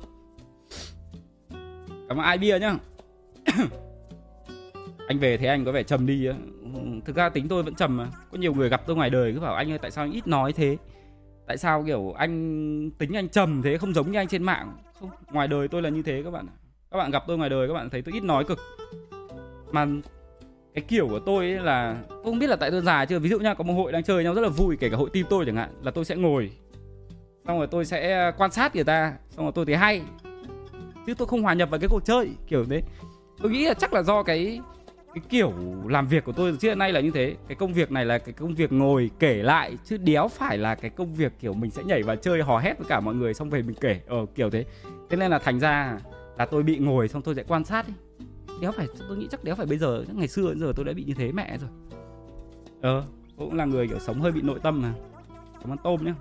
cảm ơn ai bia nhá. [COUGHS] Anh về thấy anh có vẻ trầm đi á. Thực ra tính tôi vẫn trầm mà. Có nhiều người gặp tôi ngoài đời cứ bảo anh ơi, tại sao anh ít nói thế? Tại sao, kiểu, anh tính anh trầm thế, không giống như anh trên mạng? Không, ngoài đời tôi là như thế các bạn các bạn gặp tôi ngoài đời các bạn thấy tôi ít nói cực. Mà cái kiểu của tôi ấy là, tôi không biết là tại tôi già chưa. Ví dụ nha có một hội đang chơi nhau rất là vui, kể cả hội team tôi chẳng hạn, là tôi sẽ ngồi. Xong rồi tôi sẽ à, quan sát người ta. Xong rồi tôi thấy hay. Chứ tôi không hòa nhập vào cái cuộc chơi, kiểu thế. Tôi nghĩ là chắc là do cái cái kiểu làm việc của tôi trước nay là như thế. Cái công việc này là cái công việc ngồi kể lại, chứ đéo phải là cái công việc kiểu mình sẽ nhảy vào chơi hò hét với cả mọi người xong về mình kể. Ờ kiểu thế. Thế nên là thành ra là tôi bị ngồi xong tôi sẽ quan sát ấy đéo phải, tôi nghĩ chắc đéo phải bây giờ ngày xưa giờ tôi đã bị như thế mẹ rồi. Ờ tôi cũng là người, kiểu, sống hơi bị nội tâm mà. Cảm ơn tôm nhá.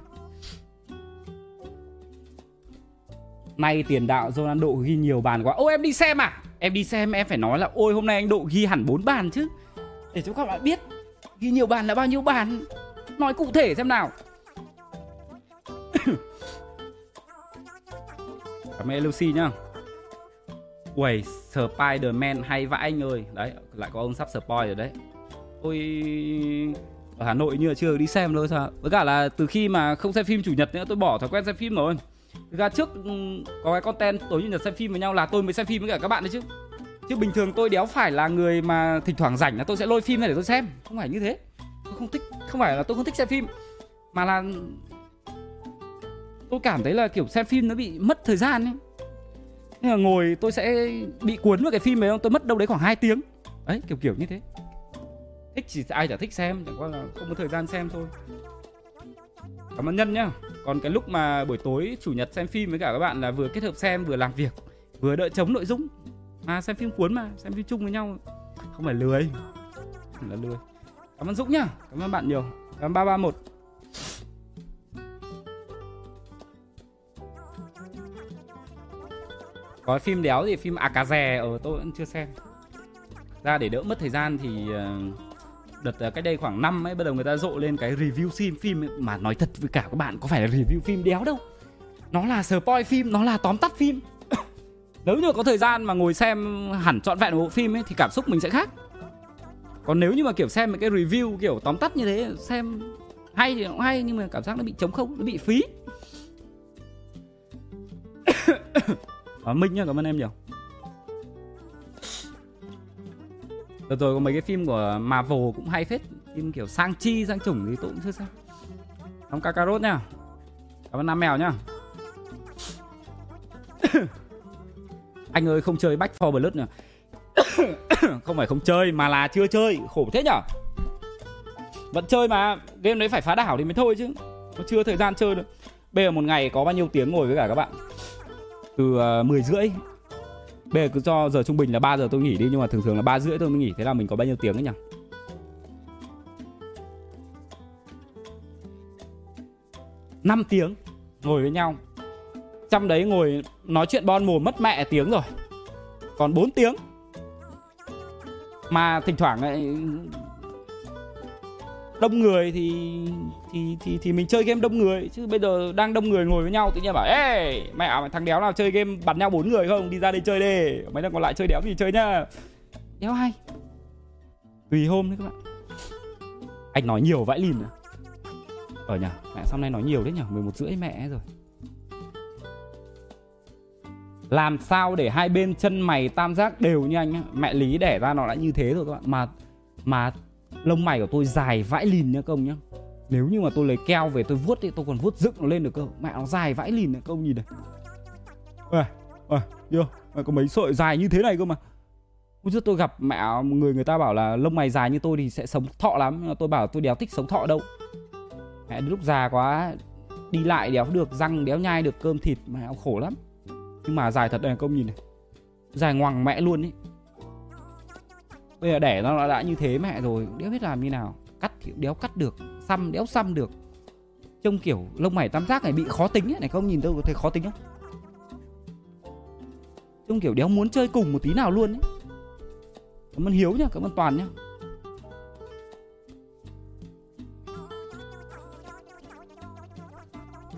Nay tiền đạo Ronaldo ghi nhiều bàn quá. Ô, em đi xem à? Em đi xem, em phải nói là, Ôi, hôm nay anh Độ ghi hẳn 4 bàn chứ. Để cho các bạn biết, Ghi nhiều bàn là bao nhiêu bàn. Nói cụ thể xem nào. [COUGHS] Cảm ơn Lucy nhá. Uầy Spider-Man hay vãi anh ơi. Đấy lại có ông sắp spoil rồi đấy. Ôi ở Hà Nội như là chưa đi xem đâu sao Với cả là từ khi mà không xem phim chủ nhật nữa tôi bỏ thói quen xem phim rồi. Thực ra trước ừ, có cái content tối chủ nhật xem phim với nhau là tôi mới xem phim với cả các bạn đấy chứ. Chứ bình thường tôi đéo phải là người mà thỉnh thoảng rảnh là tôi sẽ lôi phim này để tôi xem. Không phải như thế. Tôi không thích, không phải là tôi không thích xem phim. Mà là tôi cảm thấy là kiểu xem phim nó bị mất thời gian ấy. Là ngồi tôi sẽ bị cuốn vào cái phim này không? Tôi mất đâu đấy khoảng 2 tiếng. Đấy kiểu kiểu như thế. Thích chỉ ai chả thích xem Chẳng qua là không có thời gian xem thôi. Cảm ơn Nhân nhá. Còn cái lúc mà buổi tối chủ nhật xem phim với cả các bạn là vừa kết hợp xem vừa làm việc Vừa đợi chống nội dung. Mà xem phim cuốn mà, xem phim chung với nhau. Không phải lười. Không là lười. Cảm ơn Dũng nhá, cảm ơn bạn nhiều. Cảm ơn 331 có phim đéo thì phim à, Akaze ở ờ, tôi vẫn chưa xem. Ra để đỡ mất thời gian thì ờ, đợt ờ, cách đây khoảng năm ấy, bắt đầu người ta rộ lên cái review phim phim ấy. mà nói thật với cả các bạn, có phải là review phim đéo đâu. Nó là spoil phim, nó là tóm tắt phim. [COUGHS] Nếu như có thời gian mà ngồi xem hẳn trọn vẹn một bộ phim ấy, thì cảm xúc mình sẽ khác. Còn nếu như mà kiểu xem một cái review kiểu tóm tắt như thế, xem hay thì nó cũng hay, nhưng mà cảm giác nó bị trống không, nó bị phí. [COUGHS] [COUGHS] à, minh nhá cảm ơn em nhiều. Rồi rồi có mấy cái phim của Marvel cũng hay phết. Phim kiểu sang chi, sang chủng thì tôi cũng chưa xem. Đóng Kakarot nha. Cảm ơn Nam Mèo nhá. [COUGHS] Anh ơi không chơi Back 4 Blood nữa [COUGHS] Không phải không chơi mà là chưa chơi. Khổ thế nhở? Vẫn chơi mà Game đấy phải phá đảo thì mới thôi chứ. Nó chưa thời gian chơi được Bây giờ một ngày có bao nhiêu tiếng ngồi với cả các bạn? Từ à, uh, 10 rưỡi. Bây giờ cứ cho giờ trung bình là 3 giờ tôi nghỉ đi Nhưng mà thường thường là 3 rưỡi tôi mới nghỉ Thế là mình có bao nhiêu tiếng ấy nhỉ? Năm tiếng ngồi với nhau. Trong đấy ngồi nói chuyện bon mồm mất mẹ tiếng rồi. Còn 4 tiếng. Mà thỉnh thoảng ấy, đông người thì thì thì thì mình chơi game đông người, chứ bây giờ đang đông người ngồi với nhau tự nhiên bảo, ê, mẹ mày thằng đéo nào chơi game bắn nhau bốn người không? Đi ra đây chơi đi. Mấy thằng còn lại chơi đéo gì chơi nhá. Đéo hay tùy hôm đấy các bạn. Anh nói nhiều vãi lìn à? Ờ Ở nhà mẹ sau nay nói nhiều đấy nhỉ 11 rưỡi mẹ rồi. Làm sao để hai bên chân mày tam giác đều như anh á? Mẹ lý đẻ ra nó đã như thế rồi các bạn. Mà mà lông mày của tôi dài vãi lìn nha công nhá. Nếu như mà tôi lấy keo về tôi vuốt thì tôi còn vuốt dựng nó lên được cơ. Mẹ nó dài vãi lìn này công nhìn này. Ôi ôi yêu mày có mấy sợi dài như thế này cơ mà. Hôm trước tôi gặp mẹ người người ta bảo là lông mày dài như tôi thì sẽ sống thọ lắm. Nhưng mà tôi bảo tôi đéo thích sống thọ đâu. Mẹ lúc già quá, Đi lại đéo được, răng đéo nhai được cơm thịt, Mẹ khổ lắm. Nhưng mà dài thật đây công nhìn này. Dài ngoằng mẹ luôn ý Bây giờ đẻ nó đã như thế mẹ rồi Đéo biết làm như nào. Cắt thì đéo cắt được Xăm đéo xăm được. Trông kiểu lông mày tam giác này bị khó tính ấy Này không nhìn tôi có thấy khó tính không? Trông kiểu đéo muốn chơi cùng một tí nào luôn ấy. Cảm ơn Hiếu nhá Cảm ơn Toàn nhá.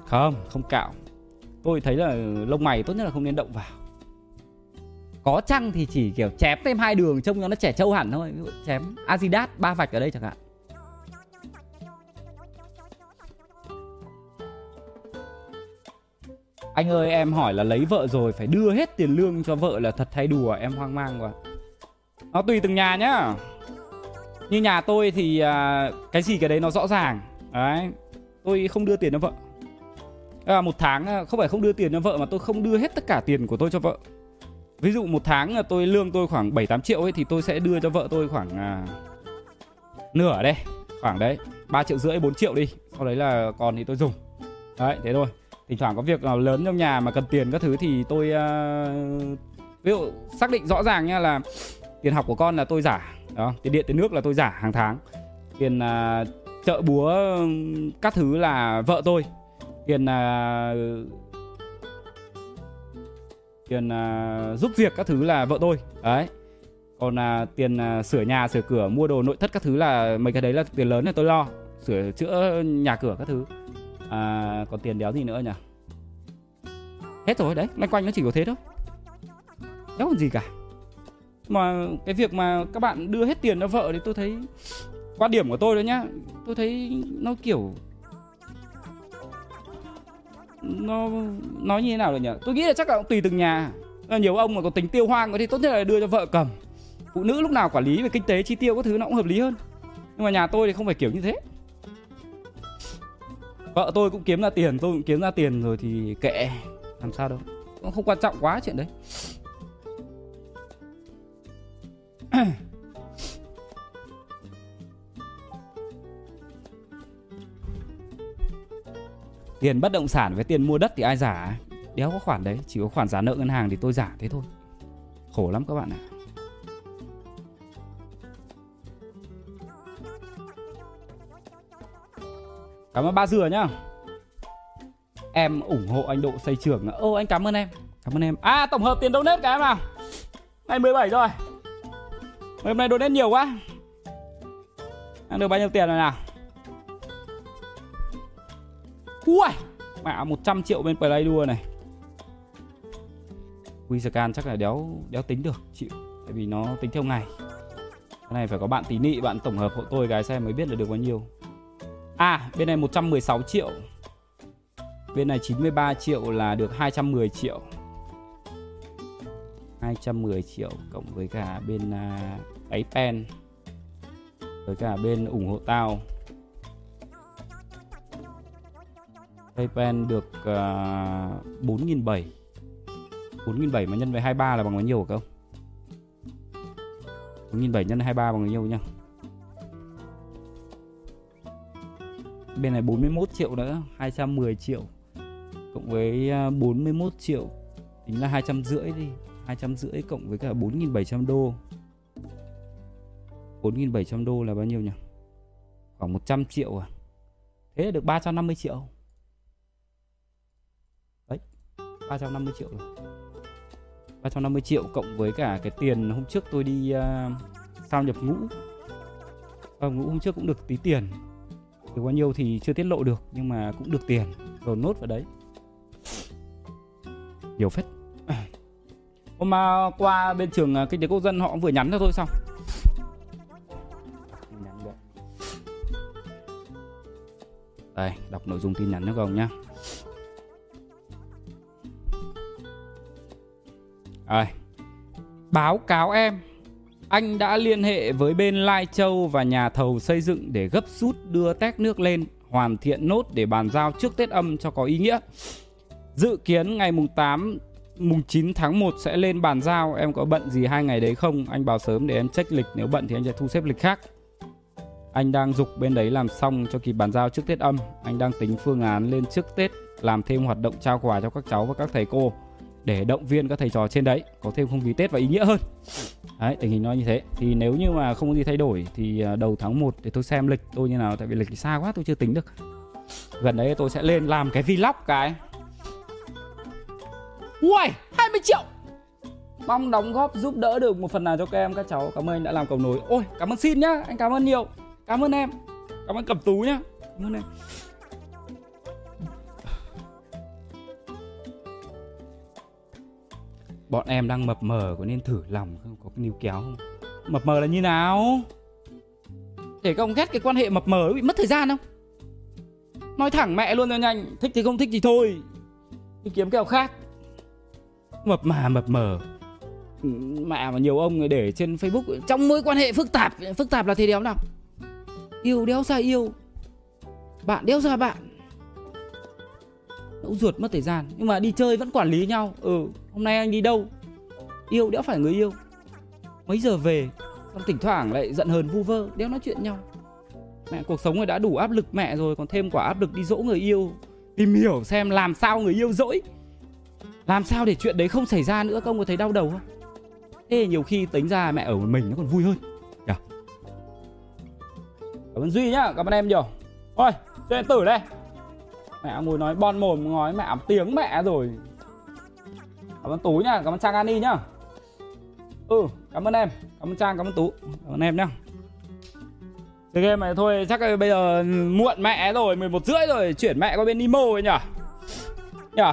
Không, không cạo. Tôi thấy là lông mày tốt nhất là không nên động vào có chăng thì chỉ kiểu chém thêm hai đường trông cho nó trẻ trâu hẳn thôi. Chém Adidas ba vạch ở đây chẳng hạn. Anh ơi em hỏi là lấy vợ rồi phải đưa hết tiền lương cho vợ là thật hay đùa? Em hoang mang quá. Nó tùy từng nhà nhá. Như nhà tôi thì à, cái gì cái đấy nó rõ ràng. Đấy Tôi không đưa tiền cho vợ. À, Một tháng à, không phải không đưa tiền cho vợ mà tôi không đưa hết tất cả tiền của tôi cho vợ. Ví dụ một tháng là tôi lương tôi khoảng 7-8 triệu ấy Thì tôi sẽ đưa cho vợ tôi khoảng à, Nửa đây Khoảng đấy 3 triệu rưỡi 4 triệu đi. Sau đấy là còn thì tôi dùng. Đấy thế thôi. Thỉnh thoảng có việc nào lớn trong nhà mà cần tiền các thứ Thì tôi à, Ví dụ xác định rõ ràng nha là Tiền học của con là tôi giả đó, Tiền điện tiền nước là tôi giả hàng tháng. Tiền à, chợ búa các thứ là vợ tôi. Tiền à, tiền uh, giúp việc các thứ là vợ tôi. Đấy. Còn là tiền uh, sửa nhà sửa cửa mua đồ nội thất các thứ là mấy cái đấy là tiền lớn là tôi lo. Sửa chữa nhà cửa các thứ. À, còn tiền đéo gì nữa nhỉ? Hết rồi đấy. Loanh quanh nó chỉ có thế thôi. Đéo còn gì cả. Mà cái việc mà các bạn đưa hết tiền cho vợ thì tôi thấy quan điểm của tôi đó nhá tôi thấy nó kiểu nó, nói như thế nào được nhỉ? Tôi nghĩ là chắc là cũng tùy từng nhà. Nhiều ông mà có tính tiêu hoang thì tốt nhất là đưa cho vợ cầm. Phụ nữ lúc nào quản lý về kinh tế, chi tiêu các thứ nó cũng hợp lý hơn. Nhưng mà nhà tôi thì không phải kiểu như thế. Vợ tôi cũng kiếm ra tiền, tôi cũng kiếm ra tiền rồi thì kệ. Làm sao đâu. Cũng không quan trọng quá chuyện đấy. [CLEARS THROAT] tiền bất động sản với tiền mua đất thì ai giả? Đéo có khoản đấy, chỉ có khoản giả nợ ngân hàng thì tôi giả thế thôi. Khổ lắm các bạn ạ. Cảm ơn ba dừa nhá. Em ủng hộ anh độ xây trường ô, anh cảm ơn em. Cảm ơn em. À tổng hợp tiền donate cả em nào. Ngày 17 rồi. Hôm nay donate nhiều quá. Ăn được bao nhiêu tiền rồi nào? Ui Mẹ 100 triệu bên Play đua này. Wizardan chắc là đéo đéo tính được chịu Tại vì nó tính theo ngày. Cái này phải có bạn tí nị Bạn tổng hợp hộ tôi cái xem mới biết là được bao nhiêu. À bên này 116 triệu. Bên này 93 triệu là được 210 triệu. 210 triệu cộng với cả bên à, uh, ấy pen với cả bên ủng hộ tao. PayPal được uh, 4.700 4.700 mà nhân với 23 là bằng bao nhiêu hả không? 4.700 nhân 23 bằng bao nhiêu nhá Bên này 41 triệu nữa 210 triệu. Cộng với à, 41 triệu Tính là 250 đi. 250 cộng với cả 4.700 đô. 4.700 đô là bao nhiêu nhỉ? Khoảng 100 triệu à? Thế là được 350 triệu. 350 triệu rồi. 350 triệu cộng với cả cái tiền hôm trước tôi đi uh, sao nhập ngũ. Sao ngũ hôm trước cũng được tí tiền. Được bao nhiêu thì chưa tiết lộ được Nhưng mà cũng được tiền. Rồi nốt vào đấy. Nhiều phết. [COUGHS] Hôm mà qua bên trường kinh tế quốc dân họ vừa nhắn cho tôi xong. Đây, đọc nội dung tin nhắn cho các ông nhá Rồi. Báo cáo em, anh đã liên hệ với bên Lai Châu và nhà thầu xây dựng để gấp rút đưa tét nước lên, hoàn thiện nốt để bàn giao trước Tết âm cho có ý nghĩa. Dự kiến ngày mùng 8 mùng 9 tháng 1 sẽ lên bàn giao, em có bận gì hai ngày đấy không? Anh bảo sớm để em check lịch, nếu bận thì anh sẽ thu xếp lịch khác. Anh đang dục bên đấy làm xong cho kịp bàn giao trước Tết âm. Anh đang tính phương án lên trước Tết làm thêm hoạt động trao quà cho các cháu và các thầy cô để động viên các thầy trò trên đấy có thêm không khí Tết và ý nghĩa hơn. Đấy, tình hình nó như thế. Thì nếu như mà không có gì thay đổi thì à, đầu tháng 1 để tôi xem lịch tôi như nào tại vì lịch thì xa quá tôi chưa tính được. Gần đấy tôi sẽ lên làm cái vlog cái. Ui, 20 triệu. Mong đóng góp giúp đỡ được một phần nào cho các em các cháu. Cảm ơn anh đã làm cầu nối. Ôi, cảm ơn xin nhá. Anh cảm ơn nhiều. Cảm ơn em. Cảm ơn cầm Tú nhá. Cảm ơn em. Bọn em đang mập mờ có nên thử lòng không? Có cái níu kéo không? Mập mờ là như nào? Để các ông ghét cái quan hệ mập mờ bị mất thời gian không? Nói thẳng mẹ luôn cho nhanh Thích thì không thích thì thôi Đi kiếm kèo khác Mập mà mập mờ Mẹ mà nhiều ông để trên Facebook Trong mối quan hệ phức tạp Phức tạp là thế đéo nào Yêu đéo ra yêu Bạn đéo ra bạn Nẫu ruột mất thời gian Nhưng mà đi chơi vẫn quản lý nhau Ừ hôm nay anh đi đâu? Yêu đéo phải người yêu. Mấy giờ về? Xong thỉnh thoảng lại giận hờn vu vơ Đéo nói chuyện nhau. Mẹ, cuộc sống này đã đủ áp lực mẹ rồi, Còn thêm quả áp lực đi dỗ người yêu. Tìm hiểu xem làm sao người yêu dỗi. Làm sao để chuyện đấy không xảy ra nữa Công có thấy đau đầu không? Thế nhiều khi tính ra mẹ ở một mình nó còn vui hơn. Yeah. Cảm ơn Duy nhá, Cảm ơn em nhiều. Thôi chơi tử đây. Mẹ ngồi nói bon mồm nói mẹ tiếng mẹ rồi. Cảm ơn Tú nhá, cảm ơn Trang Ani nhá. Ừ, cảm ơn em Cảm ơn Trang, cảm ơn Tú. Cảm ơn em nhá. Cái game này thôi chắc là bây giờ muộn mẹ rồi 11 rưỡi rồi chuyển mẹ qua bên Nemo ấy nhở Nhở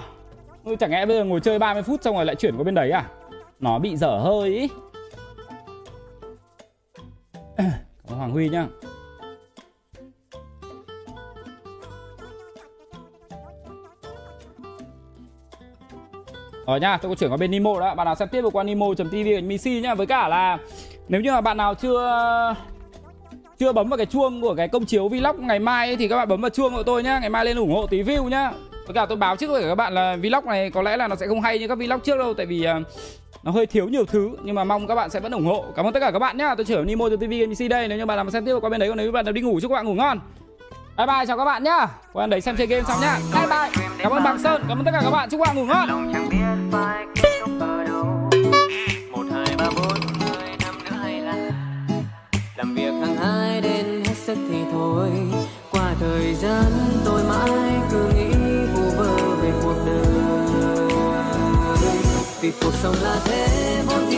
ừ, Chẳng lẽ bây giờ ngồi chơi 30 phút xong rồi lại chuyển qua bên đấy à? Nó bị dở hơi ý. [COUGHS] Cảm ơn Hoàng Huy nhá. Ờ Rồi nhá, tôi có chuyển qua bên Nimo đó. Bạn nào xem tiếp qua nimo.tv MC nhá. Với cả là nếu như mà bạn nào chưa chưa bấm vào cái chuông của cái công chiếu vlog ngày mai ấy, thì các bạn bấm vào chuông của tôi nhá. Ngày mai lên ủng hộ tí view nhá. Với cả tôi báo trước với các bạn là vlog này có lẽ là nó sẽ không hay như các vlog trước đâu tại vì ờ, nó hơi thiếu nhiều thứ nhưng mà mong các bạn sẽ vẫn ủng hộ. Cảm ơn tất cả các bạn nhá. Tôi chuyển Nimo.tv MC đây. Nếu như bạn nào xem tiếp qua bên đấy còn nếu bạn nào đi ngủ chúc các bạn ngủ ngon. Bye bye chào các bạn nhá. Quan đấy xem chơi game xong nhá. Bye bye. Cảm ơn Bằng Sơn, cảm ơn tất cả các bạn. Chúc các bạn ngủ ngon. làm việc hàng hai đến hết sức thì thôi qua thời gian tôi mãi cứ nghĩ vu vơ về cuộc đời vì cuộc sống là thế vốn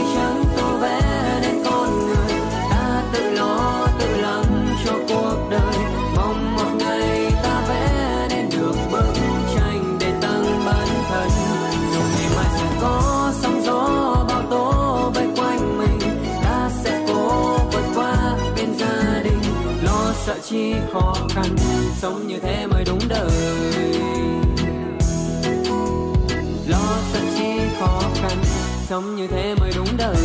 chi khó khăn, sống như thế mới đúng đời. Lo sợ chi khó khăn, sống như thế mới đúng đời.